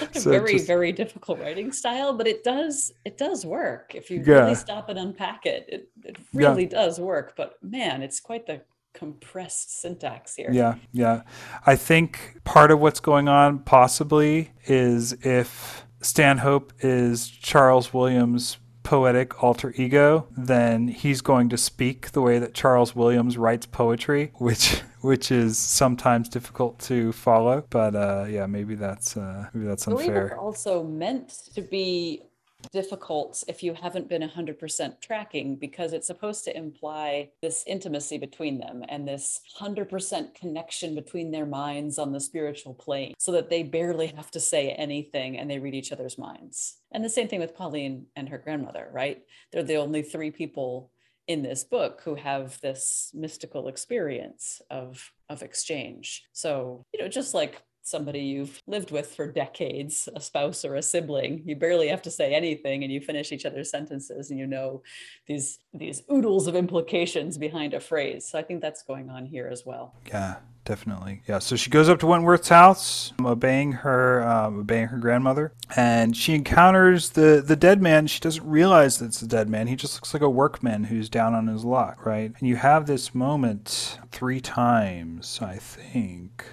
It's a so very, just- very difficult writing style, but it does it does work if you Yeah. really stop and unpack it. It, it Yeah. really does work. But man, it's quite the compressed syntax here. Yeah, yeah. I think part of what's going on possibly is if Stanhope is Charles Williams' poetic alter ego, then he's going to speak the way that Charles Williams writes poetry, which which is sometimes difficult to follow. But uh, yeah, maybe that's uh, maybe that's I believe it's unfair. also meant to be difficult if you haven't been 100% tracking because it's supposed to imply this intimacy between them and this 100% connection between their minds on the spiritual plane so that they barely have to say anything and they read each other's minds. And the same thing with Pauline and her grandmother, right? They're the only three people in this book who have this mystical experience of of exchange. So, you know, just like somebody you've lived with for decades, a spouse or a sibling. You barely have to say anything and you finish each other's sentences and you know these these oodles of implications behind a phrase. So I think that's going on here as well. Yeah, definitely. Yeah. So she goes up to Wentworth's house, obeying her, um, obeying her grandmother, and she encounters the the dead man. She doesn't realize that it's the dead man. He just looks like a workman who's down on his luck, right? And you have this moment three times, I think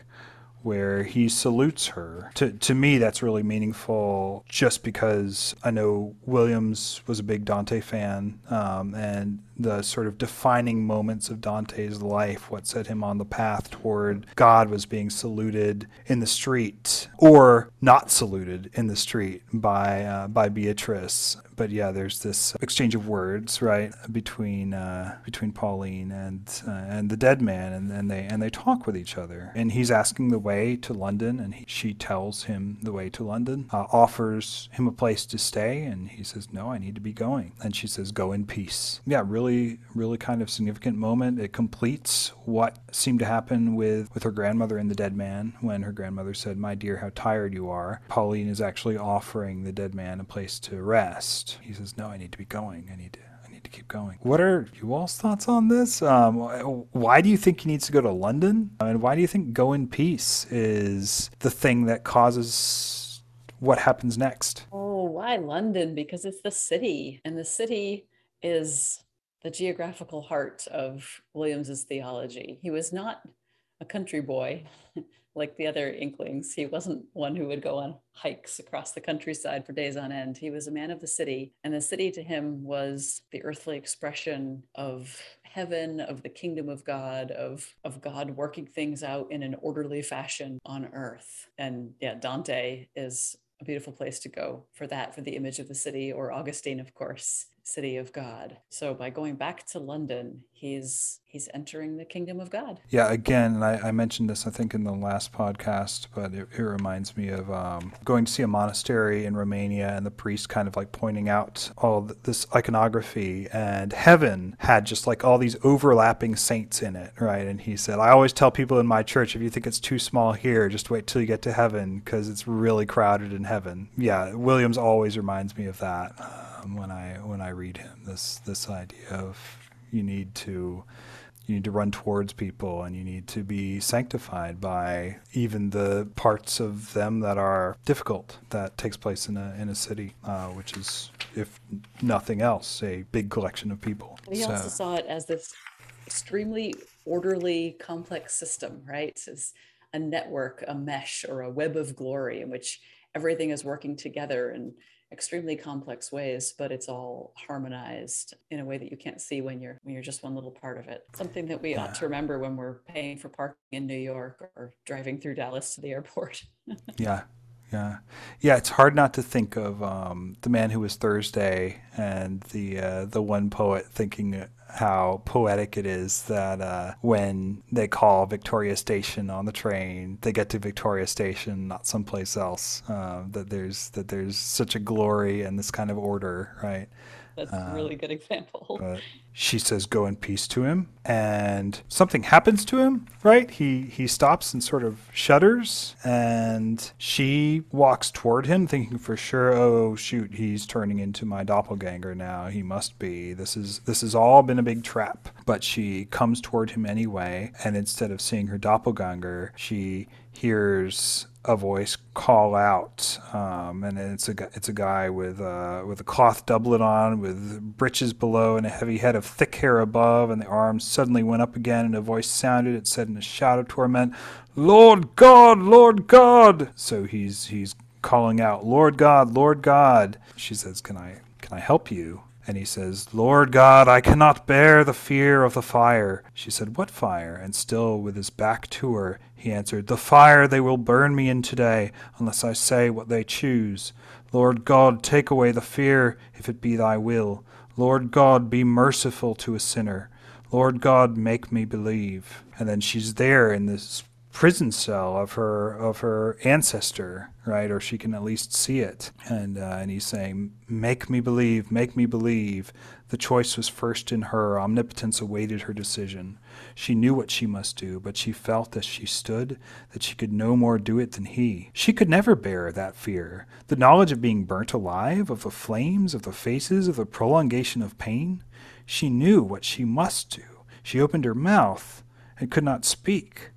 where he salutes her. To, to me, that's really meaningful just because I know Williams was a big Dante fan, um, and the sort of defining moments of Dante's life, what set him on the path toward God was being saluted in the street or not saluted in the street by uh, by Beatrice. But yeah, there's this exchange of words, right, between uh, between Pauline and uh, and the dead man, and, and they and they talk with each other. And he's asking the way to London, and he, she tells him the way to London, uh, offers him a place to stay, and he says, "No, I need to be going." And she says, "Go in peace." Yeah, really really, really kind of significant moment. It completes what seemed to happen with, with her grandmother and the dead man when her grandmother said, My dear, how tired you are. Pauline is actually offering the dead man a place to rest. He says, No, I need to be going. I need to to keep going. What are you all's thoughts on this? Um, why do you think he needs to go to London? And why do you think go in peace is the thing that causes what happens next? Oh, why London? Because it's the city, and the city is the geographical heart of Williams's theology. He was not a country boy <laughs> like the other Inklings. He wasn't one who would go on hikes across the countryside for days on end. He was a man of the city, and the city to him was the earthly expression of heaven, of the kingdom of God, of, of God working things out in an orderly fashion on earth. And yeah, Dante is a beautiful place to go for that, for the image of the city, or Augustine, of course, city of God. So by going back to London, he's he's entering the kingdom of God. Yeah, again, I, I mentioned this I think in the last podcast, but it, it reminds me of um, going to see a monastery in Romania and the priest kind of like pointing out all this iconography and heaven had just like all these overlapping saints in it, right? And he said, I always tell people in my church, if you think it's too small here, just wait till you get to heaven because it's really crowded in heaven. Yeah, Williams always reminds me of that um, when I when I read him. This this idea of you need to you need to run towards people and you need to be sanctified by even the parts of them that are difficult that takes place in a in a city, uh, which is if nothing else a big collection of people. he so. also saw it as this extremely orderly, complex system, right? It's a network, a mesh, or a web of glory in which everything is working together and extremely complex ways, but it's all harmonized in a way that you can't see when you're when you're just one little part of it. Something that we yeah. ought to remember when we're paying for parking in New York or driving through Dallas to the airport. <laughs> yeah. Yeah, yeah. It's hard not to think of um, the man who was Thursday and the uh, the one poet thinking how poetic it is that uh, when they call Victoria Station on the train, they get to Victoria Station, not someplace else. Uh, that there's that there's such a glory and this kind of order, right? <laughs> That's a um, really good example. But <laughs> she says, "Go in peace" to him, and something happens to him. Right? He he stops and sort of shudders, and she walks toward him, thinking for sure, "Oh shoot, he's turning into my doppelganger now. He must be. This is this has all been a big trap." But she comes toward him anyway, and instead of seeing her doppelganger, she hears a voice call out, um, and it's a it's a guy with uh, with a cloth doublet on, with breeches below, and a heavy head of thick hair above, and the arms suddenly went up again, and a voice sounded. It said in a shout of torment, "Lord God, Lord God!" So he's he's calling out, "Lord God, Lord God!" She says, "Can I can I help you?" And he says, Lord God, I cannot bear the fear of the fire. She said, What fire? And still with his back to her, he answered, The fire they will burn me in today, unless I say what they choose. Lord God, take away the fear, if it be thy will. Lord God, be merciful to a sinner. Lord God, make me believe. And then she's there in this prison cell of her of her ancestor, right? Or she can at least see it. And uh, and he's saying, "Make me believe, make me believe." The choice was first in her. Omnipotence awaited her decision. She knew what she must do, but she felt as she stood that she could no more do it than he. She could never bear that fear, the knowledge of being burnt alive, of the flames, of the faces, of the prolongation of pain. She knew what she must do. She opened her mouth and could not speak.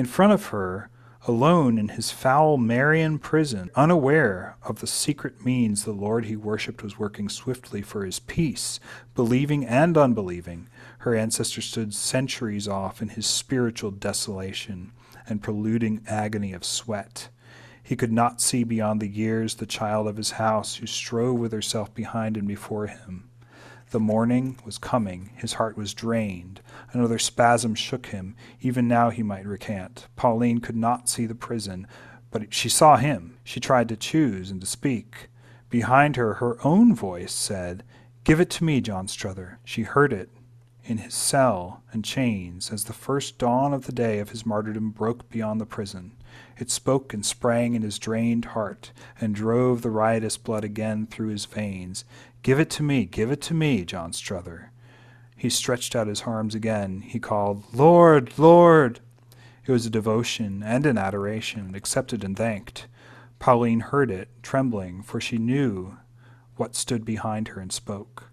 In front of her, alone in his foul Marian prison, unaware of the secret means the Lord he worshipped was working swiftly for his peace, believing and unbelieving, her ancestor stood centuries off in his spiritual desolation and preluding agony of sweat. He could not see beyond the years the child of his house who strove with herself behind and before him. The morning was coming. His heart was drained. Another spasm shook him. Even now he might recant. Pauline could not see the prison, but she saw him. She tried to choose and to speak. Behind her, her own voice said, Give it to me, John Struther. She heard it in his cell and chains as the first dawn of the day of his martyrdom broke beyond the prison. It spoke and sprang in his drained heart and drove the riotous blood again through his veins. Give it to me, give it to me, John Struther. He stretched out his arms again. He called, Lord, Lord. It was a devotion and an adoration, accepted and thanked. Pauline heard it, trembling, for she knew what stood behind her and spoke.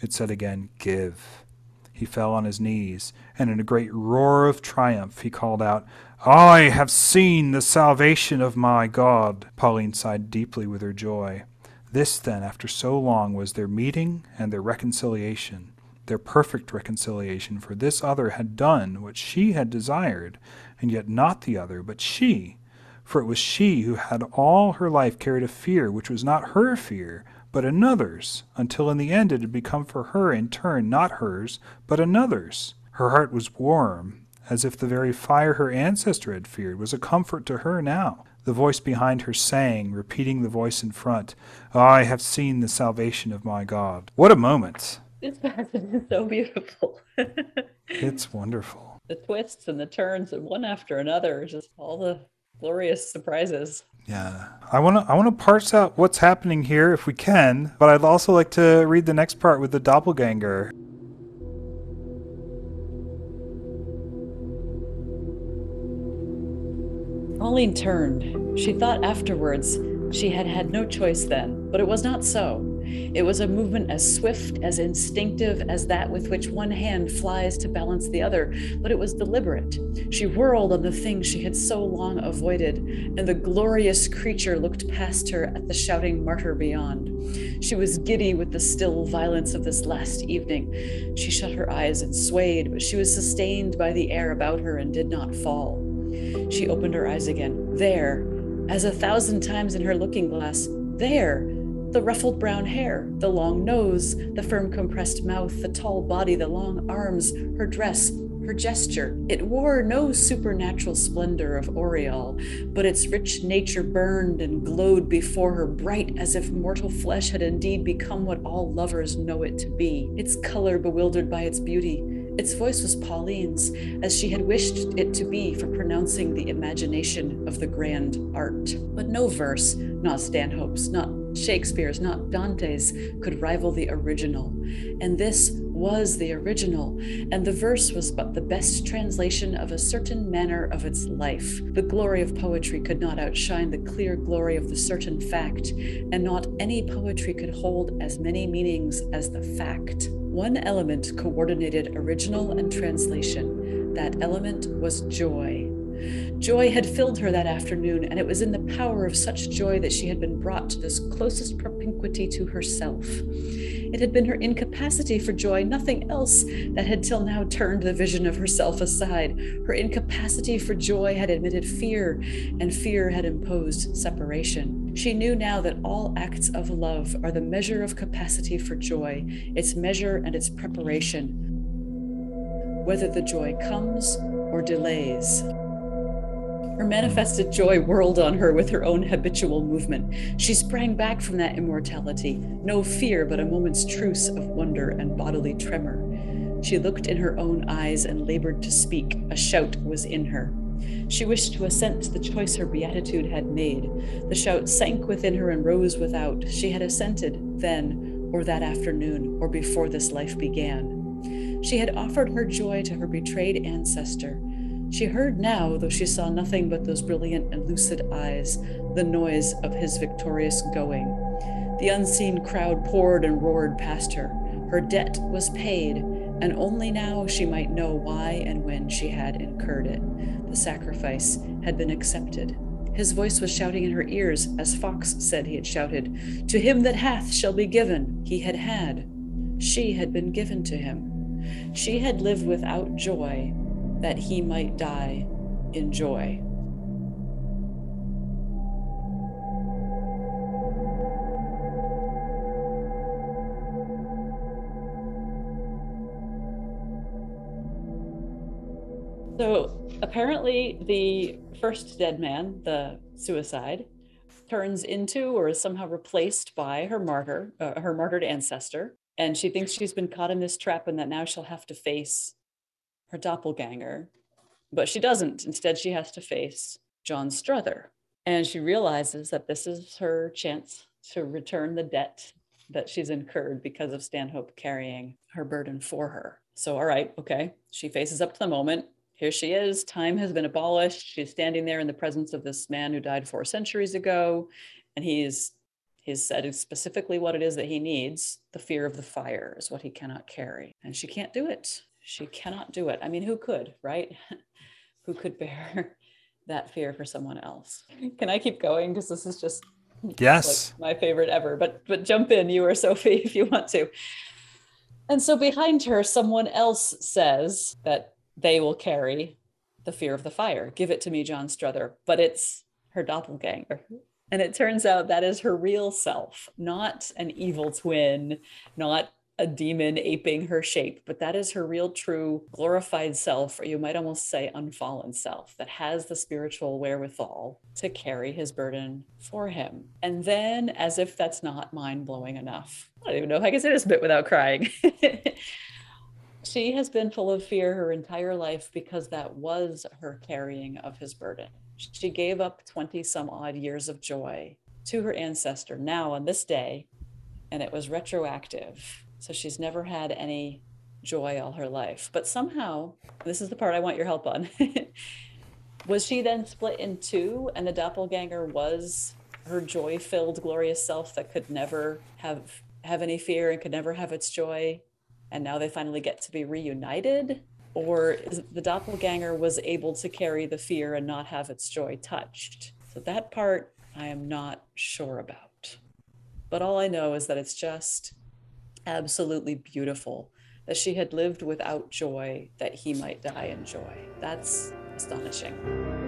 It said again, Give. He fell on his knees, and in a great roar of triumph he called out, I have seen the salvation of my God. Pauline sighed deeply with her joy. This, then, after so long, was their meeting and their reconciliation, their perfect reconciliation, for this other had done what she had desired, and yet not the other, but she. For it was she who had all her life carried a fear which was not her fear, but another's, until in the end it had become for her in turn not hers, but another's. Her heart was warm, as if the very fire her ancestor had feared was a comfort to her now. The voice behind her sang, repeating the voice in front, I have seen the salvation of my God. What a moment! This passage is so beautiful. <laughs> it's wonderful. The twists and the turns, and one after another, just all the glorious surprises. Yeah. I want to I want to parse out what's happening here if we can, but I'd also like to read the next part with the doppelganger. Pauline turned. She thought afterwards she had had no choice then, but it was not so. It was a movement as swift, as instinctive as that with which one hand flies to balance the other, but it was deliberate. She whirled on the thing she had so long avoided, and the glorious creature looked past her at the shouting martyr beyond. She was giddy with the still violence of this last evening. She shut her eyes and swayed, but she was sustained by the air about her and did not fall. She opened her eyes again. There, as a thousand times in her looking glass, there, the ruffled brown hair, the long nose, the firm compressed mouth, the tall body, the long arms, her dress, her gesture. It wore no supernatural splendor of aureole, but its rich nature burned and glowed before her, bright as if mortal flesh had indeed become what all lovers know it to be. Its color bewildered by its beauty, its voice was Pauline's, as she had wished it to be for pronouncing the imagination of the grand art. But no verse, not Stanhope's, not Shakespeare's, not Dante's, could rival the original. And this was the original, and the verse was but the best translation of a certain manner of its life. The glory of poetry could not outshine the clear glory of the certain fact, and not any poetry could hold as many meanings as the fact. One element coordinated original and translation. That element was joy. Joy had filled her that afternoon, and it was in the power of such joy that she had been brought to this closest propinquity to herself. It had been her incapacity for joy, nothing else, that had till now turned the vision of herself aside. Her incapacity for joy had admitted fear, and fear had imposed separation. She knew now that all acts of love are the measure of capacity for joy, its measure and its preparation, whether the joy comes or delays. Her manifested joy whirled on her with her own habitual movement. She sprang back from that immortality, no fear but a moment's truce of wonder and bodily tremor. She looked in her own eyes and labored to speak. A shout was in her. She wished to assent to the choice her beatitude had made. The shout sank within her and rose without. She had assented, then, or that afternoon, or before this life began. She had offered her joy to her betrayed ancestor. She heard now, though she saw nothing but those brilliant and lucid eyes, the noise of his victorious going. The unseen crowd poured and roared past her. Her debt was paid, and only now she might know why and when she had incurred it. The sacrifice had been accepted. His voice was shouting in her ears, as Fox said he had shouted To him that hath shall be given. He had had. She had been given to him. She had lived without joy, that he might die in joy. So apparently, the first dead man, the suicide, turns into or is somehow replaced by her martyr, uh, her martyred ancestor. And she thinks she's been caught in this trap and that now she'll have to face her doppelganger. But she doesn't. Instead, she has to face John Struther. And she realizes that this is her chance to return the debt that she's incurred because of Stanhope carrying her burden for her. So, all right, okay. She faces up to the moment here she is. Time has been abolished. She's standing there in the presence of this man who died four centuries ago. And he's he's said specifically what it is that he needs. The fear of the fire is what he cannot carry. And she can't do it. She cannot do it. I mean, who could, right? <laughs> who could bear <laughs> that fear for someone else? Can I keep going? Because this is just yes like my favorite ever. But but jump in, you or Sophie, <laughs> if you want to. And so behind her, someone else says that they will carry the fear of the fire. Give it to me, John Struther. But it's her doppelganger. And it turns out that is her real self, not an evil twin, not a demon aping her shape, but that is her real, true, glorified self, or you might almost say unfallen self, that has the spiritual wherewithal to carry his burden for him. And then, as if that's not mind blowing enough, I don't even know if I can say this bit without crying. <laughs> She has been full of fear her entire life because that was her carrying of his burden. She gave up 20 some odd years of joy to her ancestor now on this day, and it was retroactive. So she's never had any joy all her life. But somehow, this is the part I want your help on. <laughs> was she then split in two, and the doppelganger was her joy filled, glorious self that could never have have any fear and could never have its joy and now they finally get to be reunited? Or the doppelganger was able to carry the fear and not have its joy touched? So that part I am not sure about. But all I know is that it's just absolutely beautiful that she had lived without joy that he might die in joy. That's astonishing.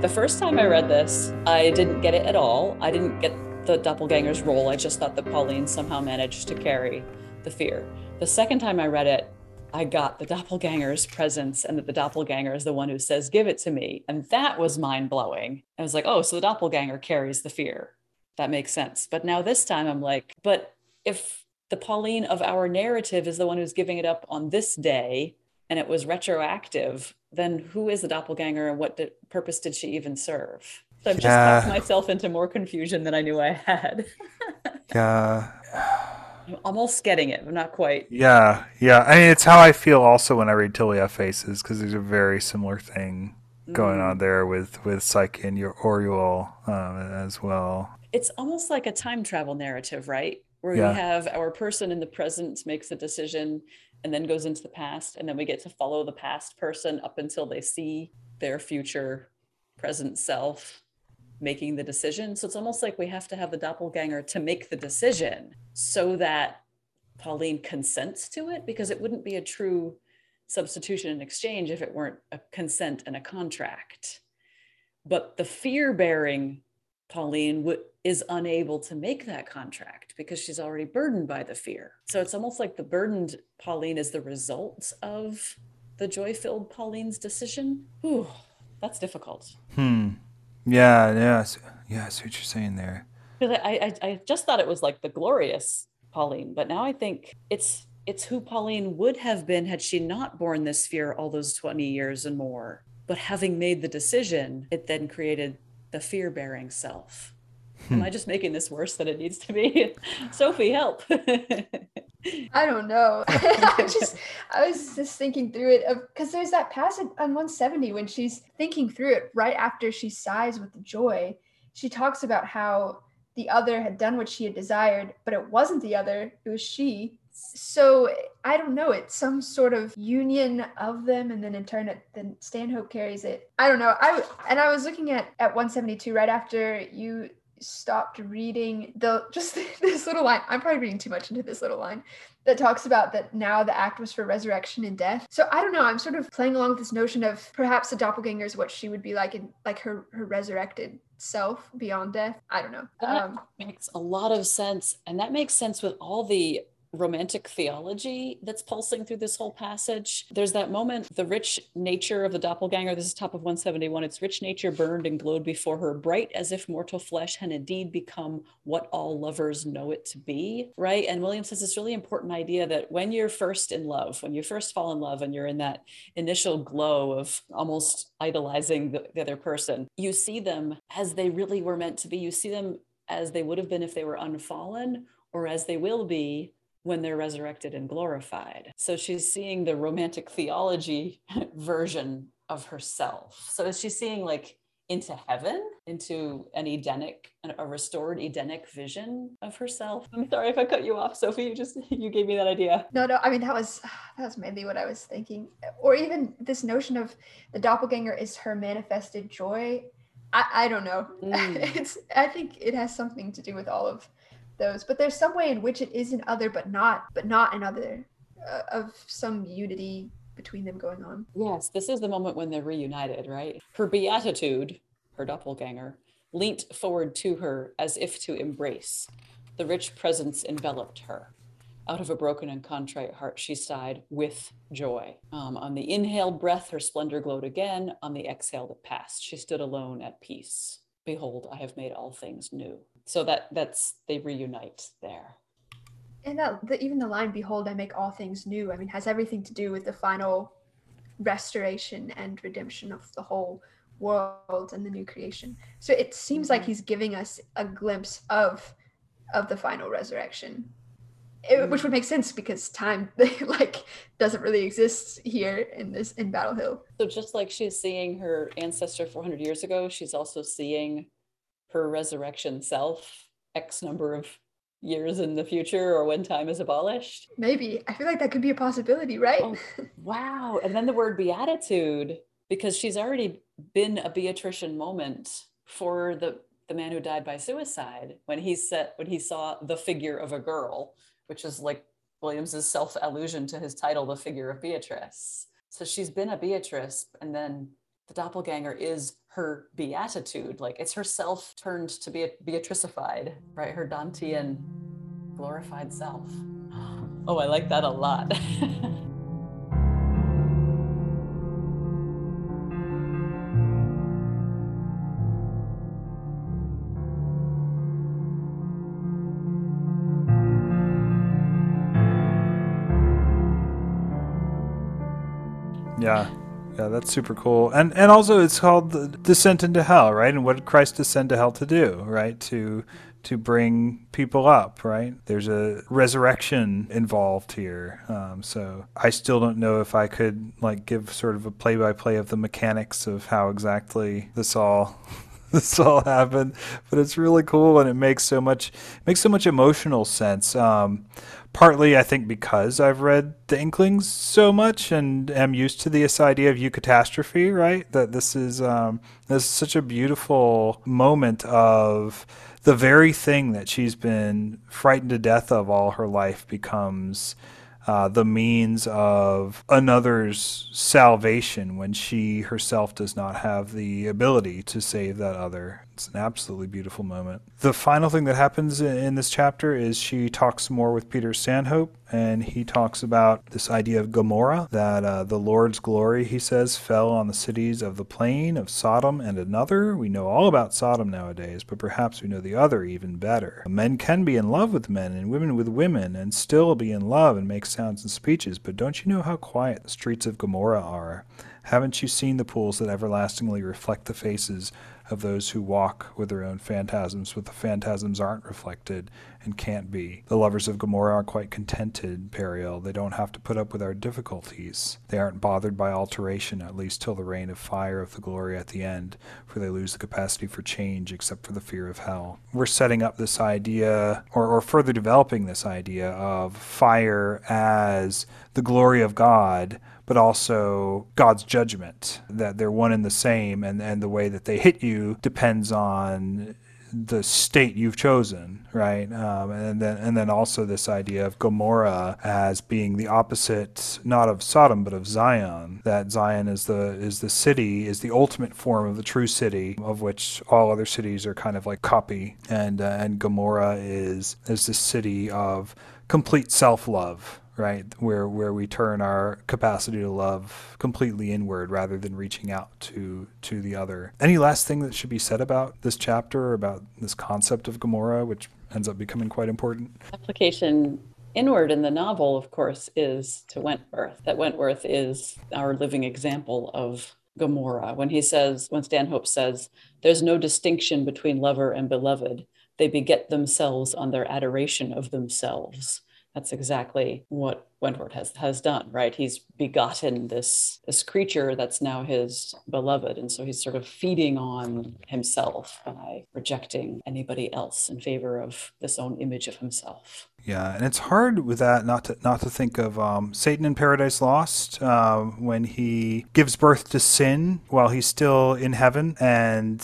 The first time I read this, I didn't get it at all. I didn't get the doppelganger's role. I just thought that Pauline somehow managed to carry the fear. The second time I read it, I got the doppelganger's presence and that the doppelganger is the one who says, Give it to me. And that was mind blowing. I was like, Oh, so the doppelganger carries the fear. That makes sense. But now this time I'm like, But if the Pauline of our narrative is the one who's giving it up on this day and it was retroactive, then who is the doppelganger and what did, purpose did she even serve? So I've just yeah. myself into more confusion than I knew I had. <laughs> yeah. I'm almost getting it, but not quite. Yeah, yeah. I mean, it's how I feel also when I read Have Faces because there's a very similar thing going mm. on there with with Psyche and your Orual um, as well. It's almost like a time travel narrative, right? Where yeah. we have our person in the present makes a decision and then goes into the past and then we get to follow the past person up until they see their future present self making the decision. So it's almost like we have to have the doppelganger to make the decision so that pauline consents to it because it wouldn't be a true substitution and exchange if it weren't a consent and a contract. But the fear bearing pauline would is unable to make that contract because she's already burdened by the fear. So it's almost like the burdened Pauline is the result of the joy filled Pauline's decision. Whew. That's difficult. Hmm. Yeah, yeah, yeah. I see what you're saying there. Because I, I, I just thought it was like the glorious Pauline, but now I think it's it's who Pauline would have been had she not borne this fear all those 20 years and more. But having made the decision, it then created the fear bearing self. Hmm. Am I just making this worse than it needs to be? <laughs> Sophie, help. <laughs> I don't know. <laughs> I just I was just thinking through it Of because there's that passage on 170 when she's thinking through it right after she sighs with joy. She talks about how the other had done what she had desired, but it wasn't the other, it was she. So I don't know, it's some sort of union of them, and then in turn, it, then Stanhope carries it. I don't know. I and I was looking at at 172 right after you stopped reading the just <laughs> this little line. I'm probably reading too much into this little line that talks about that now the act was for resurrection and death. So I don't know. I'm sort of playing along with this notion of perhaps a doppelganger is what she would be like in like her her resurrected self beyond death. I don't know. That um, makes a lot of sense, and that makes sense with all the romantic theology that's pulsing through this whole passage. There's that moment, the rich nature of the doppelganger. This is top of 171. Its rich nature burned and glowed before her, bright as if mortal flesh had indeed become what all lovers know it to be, right? And William says this really important idea that when you're first in love, when you first fall in love and you're in that initial glow of almost idolizing the, the other person, you see them as they really were meant to be. You see them as they would have been if they were unfallen or as they will be when they're resurrected and glorified. So she's seeing the romantic theology <laughs> version of herself. So is she seeing like into heaven, into an Edenic, a restored Edenic vision of herself. I'm sorry if I cut you off, Sophie. You just <laughs> you gave me that idea. No, no. I mean that was <sighs> that was mainly what I was thinking, or even this notion of the doppelganger is her manifested joy. I, I don't know. <laughs> Mm. It's I think it has something to do with all of those but there's some way in which it is an other but not but not another uh, of some unity between them going on. Yes this is the moment when they're reunited right? Her beatitude her doppelganger leant forward to her as if to embrace the rich presence enveloped her. Out of a broken and contrite heart she sighed with joy. Um, on the inhaled breath her splendor glowed again. On the exhaled it passed she stood alone at peace. Behold i have made all things new so that that's they reunite there and that the, even the line behold i make all things new i mean has everything to do with the final restoration and redemption of the whole world and the new creation so it seems mm-hmm. like he's giving us a glimpse of of the final resurrection it, mm-hmm. which would make sense because time <laughs> like doesn't really exist here in this in battle hill so just like she's seeing her ancestor 400 years ago she's also seeing her resurrection self X number of years in the future or when time is abolished? Maybe. I feel like that could be a possibility, right? Oh, <laughs> wow. And then the word beatitude, because she's already been a Beatrician moment for the, the man who died by suicide when he said when he saw the figure of a girl, which is like Williams's self allusion to his title, The Figure of Beatrice. So she's been a Beatrice and then the doppelganger is her beatitude like it's herself turned to be beatricified right? Her dantean glorified self. Oh i like that a lot. <laughs> Yeah yeah, that's super cool. And and also it's called the descent into hell, right? And what did Christ descend to hell to do, right? To to bring people up, right? There's a resurrection involved here. Um, so I still don't know if I could like give sort of a play by play of the mechanics of how exactly this all <laughs> this all happened, but it's really cool and it makes so much makes so much emotional sense. Um, partly I think because I've read the Inklings so much and am used to this idea of eucatastrophe, right? That this is um, this is such a beautiful moment of the very thing that she's been frightened to death of all her life becomes uh, the means of another's salvation when she herself does not have the ability to save that other. It's an absolutely beautiful moment. The final thing that happens in this chapter is she talks more with Peter Stanhope, and he talks about this idea of Gomorrah, that uh, the Lord's glory, he says, fell on the cities of the plain of Sodom and another. We know all about Sodom nowadays, but perhaps we know the other even better. Men can be in love with men and women with women and still be in love and make sounds and speeches, but don't you know how quiet the streets of Gomorrah are? Haven't you seen the pools that everlastingly reflect the faces of those who walk with their own phantasms, but the phantasms aren't reflected and can't be. The lovers of Gomorrah are quite contented, Periel. They don't have to put up with our difficulties. They aren't bothered by alteration, at least till the rain of fire of the glory at the end, for they lose the capacity for change except for the fear of hell. We're setting up this idea, or, or further developing this idea, of fire as the glory of God but also God's judgment, that they're one and the same, and, and the way that they hit you depends on the state you've chosen, right? Um, and then and then also this idea of Gomorrah as being the opposite, not of Sodom but of Zion. That Zion is the is the city, is the ultimate form of the true city, of which all other cities are kind of like copy, and uh, and Gomorrah is is the city of complete self love right? Where where we turn our capacity to love completely inward rather than reaching out to to the other. Any last thing that should be said about this chapter about this concept of Gomorrah, which ends up becoming quite important? Application inward in the novel, of course, is to Wentworth. That Wentworth is our living example of Gomorrah. When he says, when Stanhope says, there's no distinction between lover and beloved, they beget themselves on their adoration of themselves that's exactly what Wentworth has has done, right? He's begotten this this creature that's now his beloved, and so he's sort of feeding on himself by rejecting anybody else in favor of this own image of himself. Yeah, and it's hard with that not to not to think of um, Satan in Paradise Lost uh, when he gives birth to sin while he's still in heaven, and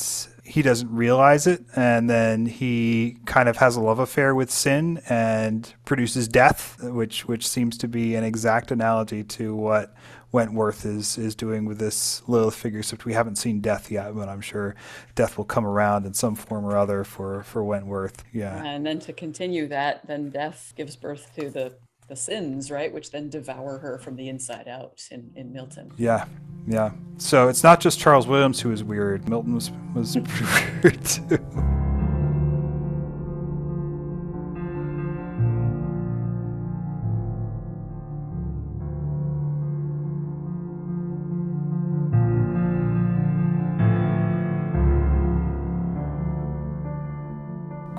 he doesn't realize it, and then he kind of has a love affair with sin and produces death, which which seems to be an exact analogy to what Wentworth is is doing with this Lilith figure. Except we haven't seen death yet, but I'm sure death will come around in some form or other for for Wentworth. Yeah. And then to continue that, then death gives birth to the the sins, right? Which then devour her from the inside out in, in Milton. Yeah, yeah. So it's not just Charles Williams who is weird. Milton was was <laughs> weird too.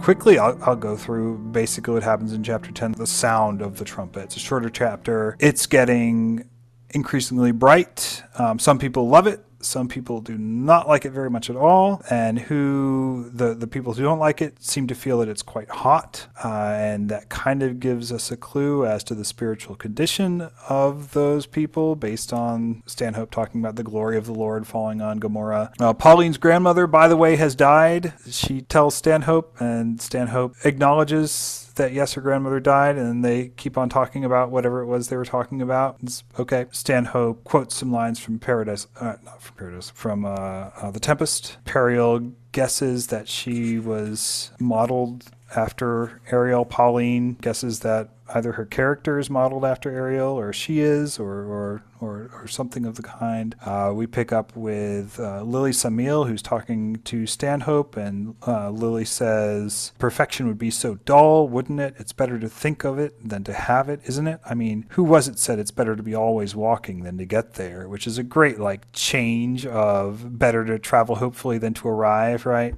Quickly, I'll, I'll, go through basically what happens in chapter 10 the sound of the trumpet. It's a shorter chapter. It's getting increasingly bright. Um, some people love it. Some people do not like it very much at all, and who the the people who don't like it seem to feel that it's quite hot, uh, and that kind of gives us a clue as to the spiritual condition of those people, based on Stanhope talking about the glory of the Lord falling on Gomorrah. Uh, Pauline's grandmother, by the way, has died. She tells Stanhope, and Stanhope acknowledges that yes, her grandmother died, and they keep on talking about whatever it was they were talking about. It's okay. Stanhope quotes some lines from Paradise, uh, not from Paradise, from uh, uh, The Tempest. Periel guesses that she was modeled after Ariel. Pauline guesses that either her character is modeled after Ariel or she is, or, or or, or something of the kind. Uh, we pick up with uh, Lily Sammile, who's talking to Stanhope, and uh, Lily says, Perfection would be so dull, wouldn't it? It's better to think of it than to have it, isn't it? I mean, who was it said it's better to be always walking than to get there, which is a great, like, change of better to travel hopefully than to arrive, right?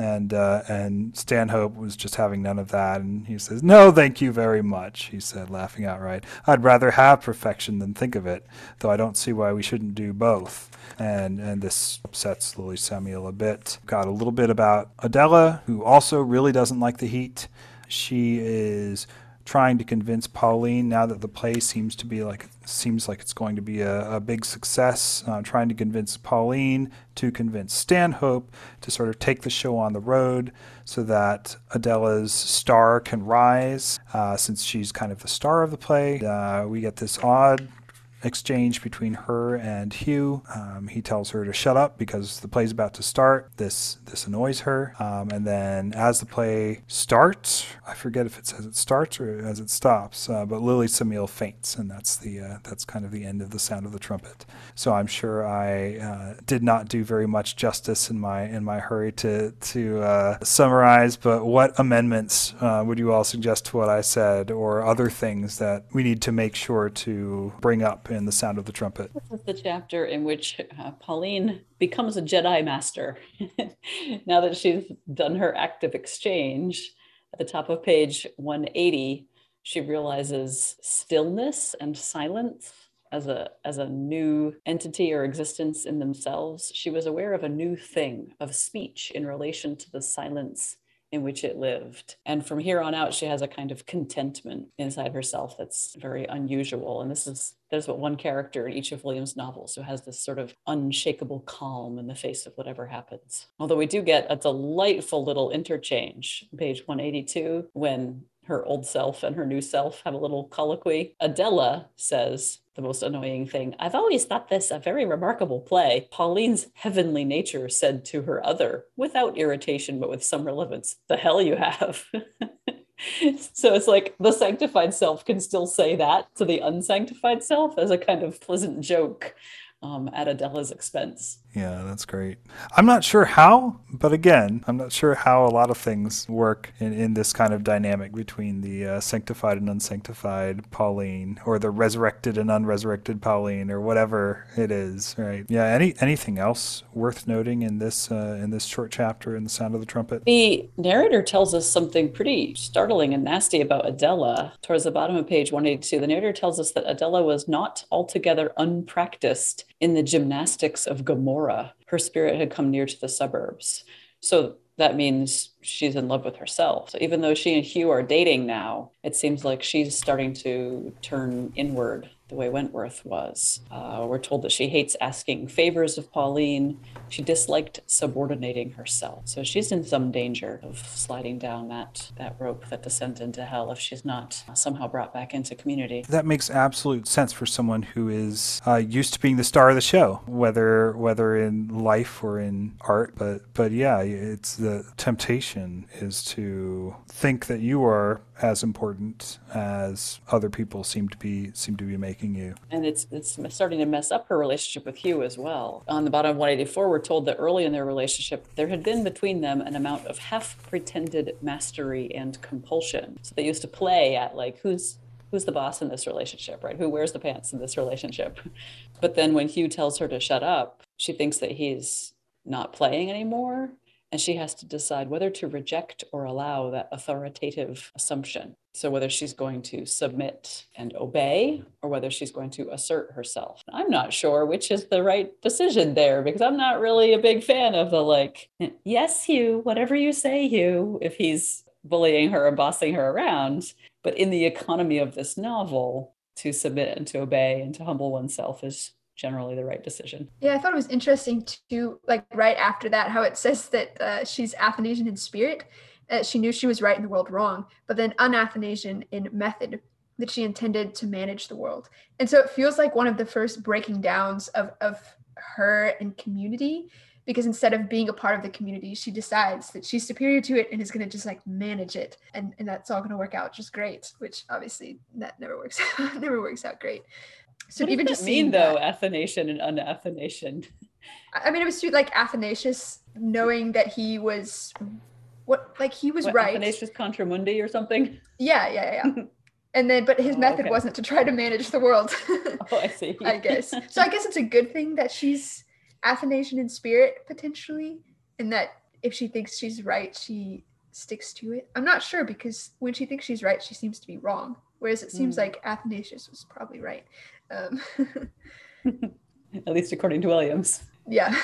and uh, and Stanhope was just having none of that, and he says, "No, thank you very much," he said, laughing outright. "I'd rather have perfection than think of it, though I don't see why we shouldn't do both." And and this upsets Lily Sammile a bit. Got a little bit about Adela, who also really doesn't like the heat. She is trying to convince Pauline now that the play seems to be like seems like it's going to be a, a big success. Uh, trying to convince Pauline to convince Stanhope to sort of take the show on the road so that Adela's star can rise. Uh, since she's kind of the star of the play, uh, we get this odd exchange between her and Hugh. Um, he tells her to shut up because the play's about to start. This this annoys her. Um, and then as the play starts, I forget if it says it starts or as it stops, uh, but Lily Sammile faints, and that's the uh, that's kind of the end of the sound of the trumpet. So I'm sure I uh, did not do very much justice in my in my hurry to to uh, summarize. But what amendments uh, would you all suggest to what I said, or other things that we need to make sure to bring up in the sound of the trumpet. This is the chapter in which uh, Pauline becomes a Jedi Master. <laughs> now that she's done her active exchange, at the top of page 180, she realizes stillness and silence as a as a new entity or existence in themselves she was aware of a new thing of speech in relation to the silence in which it lived. And from here on out, she has a kind of contentment inside herself that's very unusual. And this is there's what one character in each of Williams' novels who has this sort of unshakable calm in the face of whatever happens. Although we do get a delightful little interchange, page 182, when her old self and her new self have a little colloquy. Adela says, the most annoying thing. I've always thought this a very remarkable play. Pauline's heavenly nature said to her other, without irritation, but with some relevance, the hell you have. <laughs> so it's like the sanctified self can still say that to the unsanctified self as a kind of pleasant joke um, at Adela's expense. Yeah, that's great. I'm not sure how, but again, I'm not sure how a lot of things work in, in this kind of dynamic between the uh, sanctified and unsanctified Pauline, or the resurrected and unresurrected Pauline, or whatever it is. Right? Yeah. Any anything else worth noting in this uh, in this short chapter in the Sound of the Trumpet? The narrator tells us something pretty startling and nasty about Adela. Towards the bottom of page 182, the narrator tells us that Adela was not altogether unpracticed in the gymnastics of Gomorrah. Her spirit had come near to the suburbs. So that means she's in love with herself. So even though she and Hugh are dating now, it seems like she's starting to turn inward the way Wentworth was. Uh, we're told that she hates asking favors of Pauline. She disliked subordinating herself. So she's in some danger of sliding down that, that rope that descends into hell if she's not somehow brought back into community. That makes absolute sense for someone who is uh, used to being the star of the show, whether whether in life or in art. But but yeah, it's the temptation is to think that you are as important as other people seem to be seem to be making you. And it's it's starting to mess up her relationship with Hugh as well. On the bottom of 184, we're told that early in their relationship, there had been between them an amount of half pretended mastery and compulsion. So they used to play at like who's who's the boss in this relationship, right? Who wears the pants in this relationship? <laughs> But then when Hugh tells her to shut up, she thinks that he's not playing anymore and she has to decide whether to reject or allow that authoritative assumption. So, whether she's going to submit and obey or whether she's going to assert herself. I'm not sure which is the right decision there because I'm not really a big fan of the like, yes, Hugh, whatever you say, Hugh, if he's bullying her and bossing her around. But in the economy of this novel, to submit and to obey and to humble oneself is generally the right decision. Yeah, I thought it was interesting to like right after that how it says that uh, she's Athanasian in spirit. Uh, she knew she was right in the world wrong, but then unathanasian in method that she intended to manage the world. And so it feels like one of the first breaking downs of of her and community because instead of being a part of the community, she decides that she's superior to it and is going to just like manage it, and and that's all going to work out just great. Which obviously that never works <laughs> never works out great. So what even just mean though, that, Athanasian and unathanasian? I mean, it was like Athanasius knowing that he was what, like he was what, right. Athanasius contra mundi or something. Yeah, yeah, yeah. <laughs> and then, but his oh, method okay. wasn't to try to manage the world. <laughs> oh, I see. <laughs> I guess. So I guess it's a good thing that she's Athanasian in spirit potentially, and that if she thinks she's right, she sticks to it. I'm not sure because when she thinks she's right, she seems to be wrong. Whereas it seems mm. like Athanasius was probably right. Um, <laughs> At least according to Williams. Yeah.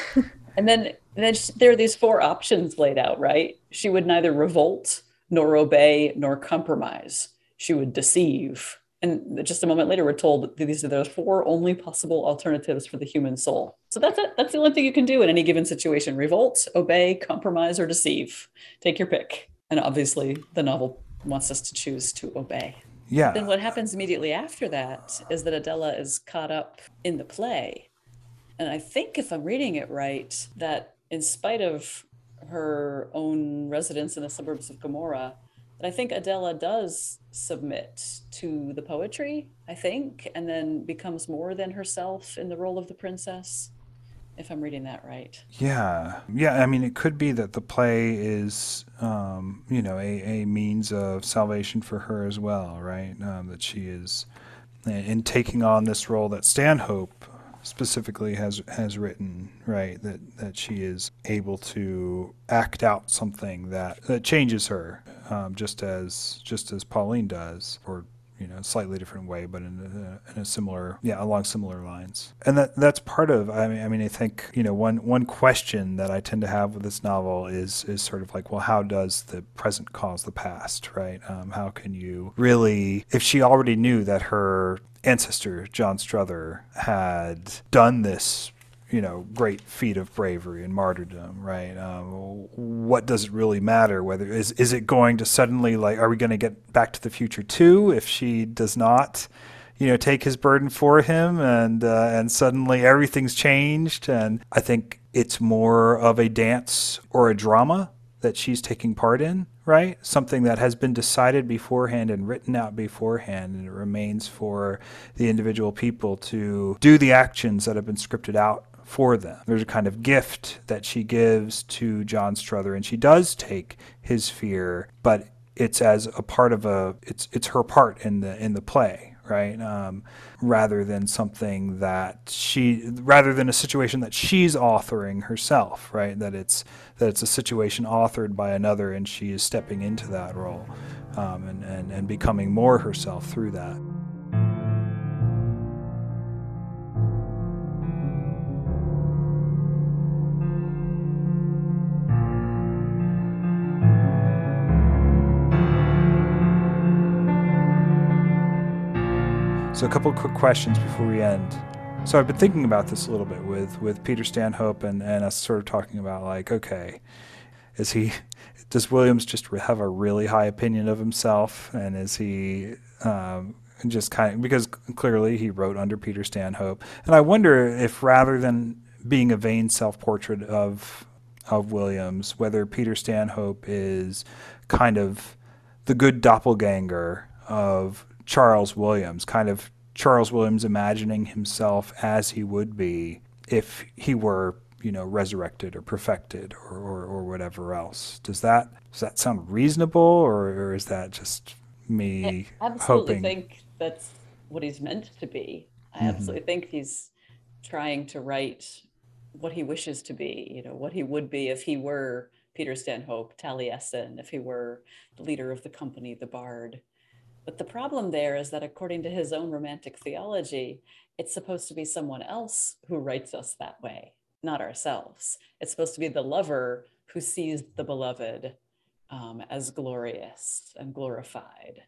and then, then there are these four options laid out, right? She would neither revolt, nor obey, nor compromise. she would deceive. And just a moment later, we're told that these are the four only possible alternatives for the human soul. So that's it. That's the only thing you can do in any given situation revolt, obey, compromise, or deceive. Take your pick. And obviously, the novel wants us to choose to obey. Yeah. Then what happens immediately after that is that Adela is caught up in the play. And I think, if I'm reading it right, that in spite of her own residence in the suburbs of Gomorrah, that I think Adela does submit to the poetry, I think, and then becomes more than herself in the role of the princess if I'm reading that right. Yeah, yeah. I mean, it could be that the play is, um, you know, a, a means of salvation for her as well, right? Um, that she is in taking on this role that Stanhope specifically has has written, right? That that she is able to act out something that that changes her, um, just as just as Pauline does, or you know, slightly different way, but in a, in a, similar, yeah, along similar lines. And that that's part of. I mean, I mean, I think you know, one one question that I tend to have with this novel is is sort of like, well, how does the present cause the past, right? Um, how can you really, if she already knew that her ancestor John Struther had done this you know, great feat of bravery and martyrdom, right? Um, what does it really matter? Whether is is it going to suddenly like, are we going to get Back to the Future two if she does not, you know, take his burden for him, and uh, and suddenly everything's changed? And I think it's more of a dance or a drama that she's taking part in, right? Something that has been decided beforehand and written out beforehand, and it remains for the individual people to do the actions that have been scripted out for them. There's a kind of gift that she gives to John Struther, and she does take his fear, but it's as a part of a it's it's her part in the in the play, right? Um, rather than something that she rather than a situation that she's authoring herself, right? That it's that it's a situation authored by another, and she is stepping into that role um, and, and and becoming more herself through that. So a couple quick questions before we end. So I've been thinking about this a little bit with with Peter Stanhope and and us sort of talking about like, okay, is he <laughs> does Williams just have a really high opinion of himself, and is he um, just kind of because clearly he wrote under Peter Stanhope, and I wonder if rather than being a vain self-portrait of of Williams, whether Peter Stanhope is kind of the good doppelganger of Charles Williams, kind of Charles Williams imagining himself as he would be if he were, you know, resurrected or perfected or, or, or whatever else. Does that does that sound reasonable, or, or is that just me I absolutely hoping? think that's what he's meant to be. I mm-hmm. absolutely think he's trying to write what he wishes to be. You know, what he would be if he were Peter Stanhope, Taliesin, if he were the leader of the company, the Bard. But the problem there is that according to his own romantic theology, it's supposed to be someone else who writes us that way, not ourselves. It's supposed to be the lover who sees the beloved um, as glorious and glorified,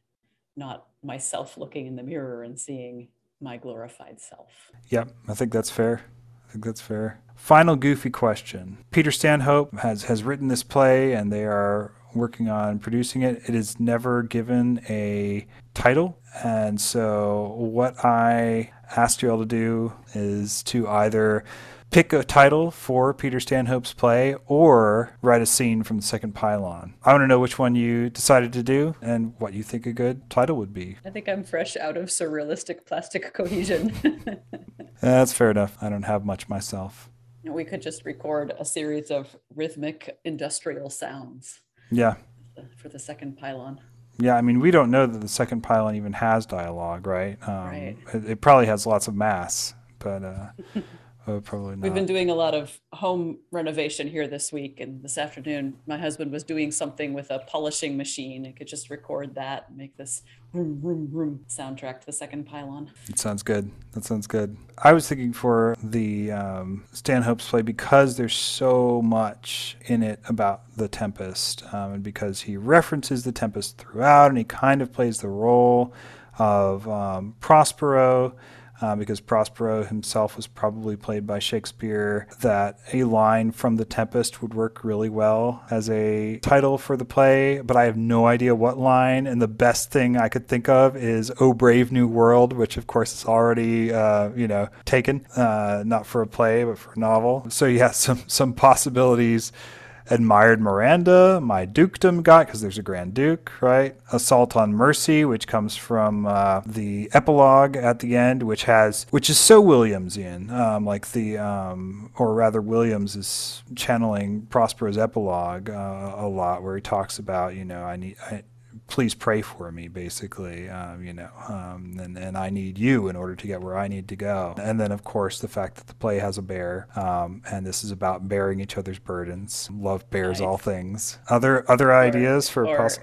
not myself looking in the mirror and seeing my glorified self. Yep, I think that's fair. I think that's fair. Final goofy question. Peter Stanhope has, has written this play, and they are working on producing it. It is never given a title. And so, what I asked you all to do is to either pick a title for Peter Stanhope's play or write a scene from the second pylon. I want to know which one you decided to do and what you think a good title would be. I think I'm fresh out of surrealistic plastic <laughs> cohesion. <laughs> That's fair enough. I don't have much myself. We could just record a series of rhythmic industrial sounds. Yeah. For the second pylon. Yeah, I mean, we don't know that the second pylon even has dialogue, right? Um, right. It, it, probably has lots of mass, but uh, <laughs> uh, probably not. We've been doing a lot of home renovation here this week, and this afternoon, my husband was doing something with a polishing machine. I could just record that and make this vroom, vroom, vroom soundtrack to the second pylon. It sounds good. That sounds good. I was thinking for the um, Stanhope's play because there's so much in it about the Tempest, um, and because he references the Tempest throughout, and he kind of plays the role of um, Prospero. Uh, because Prospero himself was probably played by Shakespeare, that a line from The Tempest would work really well as a title for the play, but I have no idea what line. And the best thing I could think of is "Oh Brave New World," which of course is already, uh, you know, taken, uh, not for a play but for a novel. So yeah, <laughs> some some possibilities admired Miranda, my dukedom got, because there's a Grand Duke, right? Assault on Mercy, which comes from uh, the epilogue at the end, which has, which is so Williamsian, um, like the, um, or rather, Williams is channeling Prospero's epilogue uh, a lot, where he talks about, you know, I need, I, please pray for me, basically, um, you know, um, and, and I need you in order to get where I need to go. And then, of course, the fact that the play has a bear, um, and this is about bearing each other's burdens. Love bears Nice. all things. Other other ideas for or poss-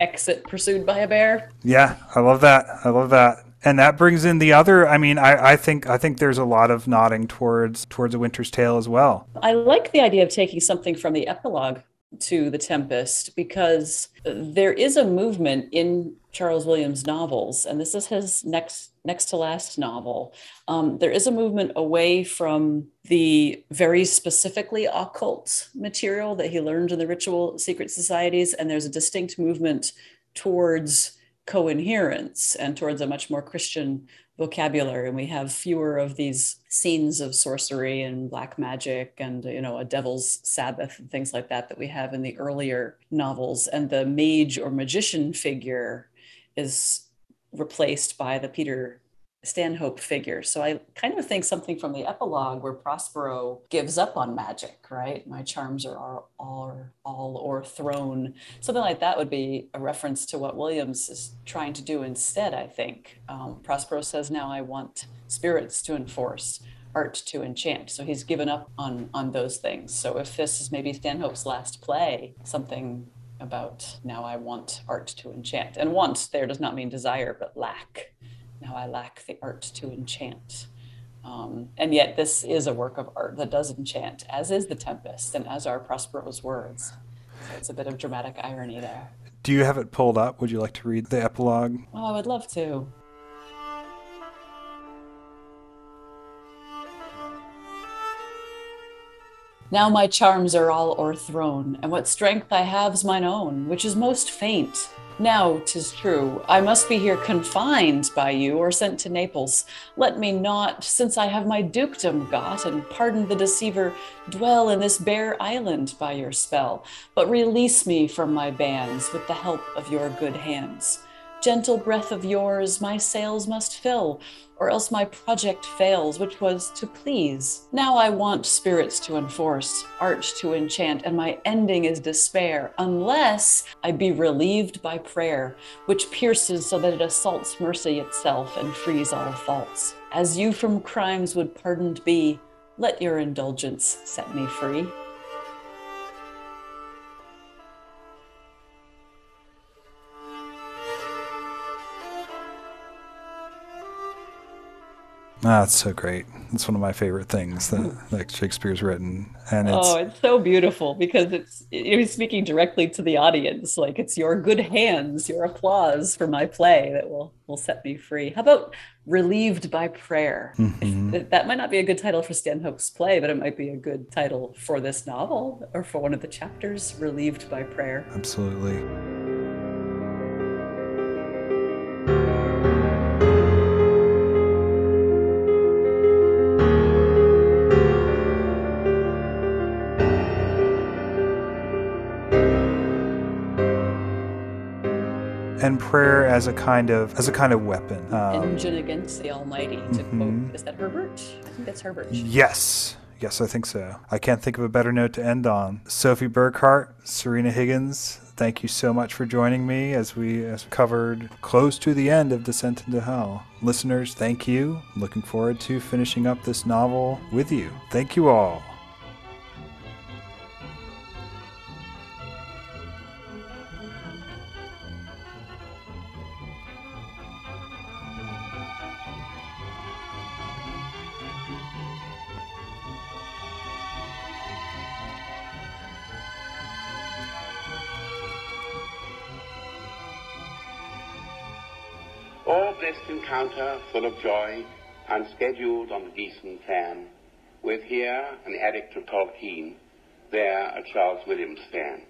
exit pursued by a bear. yeah, I love that. I love that. And that brings in the other. I mean, I, I think I think there's a lot of nodding towards towards a Winter's Tale as well. I like the idea of taking something from the epilogue to The Tempest because there is a movement in Charles Williams' novels, and this is his next next to last novel. Um, there is a movement away from the very specifically occult material that he learned in the ritual secret societies, and there's a distinct movement towards coherence and towards a much more Christian vocabulary and we have fewer of these scenes of sorcery and black magic and you know a devil's sabbath and things like that that we have in the earlier novels. And the mage or magician figure is replaced by the peter stanhope figure so i kind of think something from the epilogue where prospero gives up on magic right my charms are all, all, all or thrown. something like that would be a reference to what Williams is trying to do instead, I think. Um, Prospero says, now I want spirits to enforce, art to enchant. So he's given up on, on those things. So if this is maybe Stanhope's last play, something about now I want art to enchant. And want there does not mean desire, but lack. Now I lack the art to enchant. Um, and yet, this is a work of art that does enchant, as is The Tempest and as are Prospero's words. So it's a bit of dramatic irony there. Do you have it pulled up? Would you like to read the epilogue? Oh, I would love to. Now my charms are all o'erthrown, and what strength I have's mine own, which is most faint. Now, 'tis true, I must be here confined by you or sent to Naples. Let me not, since I have my dukedom got, and pardon the deceiver, dwell in this bare island by your spell, but release me from my bands with the help of your good hands. Gentle breath of yours my sails must fill, or else my project fails, which was to please. Now I want spirits to enforce, art to enchant, and my ending is despair, unless I be relieved by prayer, which pierces so that it assaults mercy itself and frees all faults. As you from crimes would pardoned be, let your indulgence set me free. Ah, it's so great. It's one of my favorite things that, <laughs> that Shakespeare's written, and it's Oh, it's so beautiful because it's it was speaking directly to the audience. Like it's your good hands, your applause for my play that will will set me free. How about relieved by prayer? Mhm. That- That might not be a good title for Stanhope's play, but it might be a good title for this novel or for one of the chapters, relieved by prayer. absolutely. And prayer as a kind of as a kind of weapon. Um, Engine against the Almighty. To mhm. quote, is that Herbert? I think that's Herbert. Yes. Yes, I think so. I can't think of a better note to end on. Sophie Burkhardt, Sorina Higgins, thank you so much for joining me as we as covered close to the end of Descent into Hell. Listeners, thank you. Looking forward to finishing up this novel with you. Thank you all. Encounter full of joy, unscheduled on the decent plan, with here an addict of Tolkien, there a Charles Williams fan.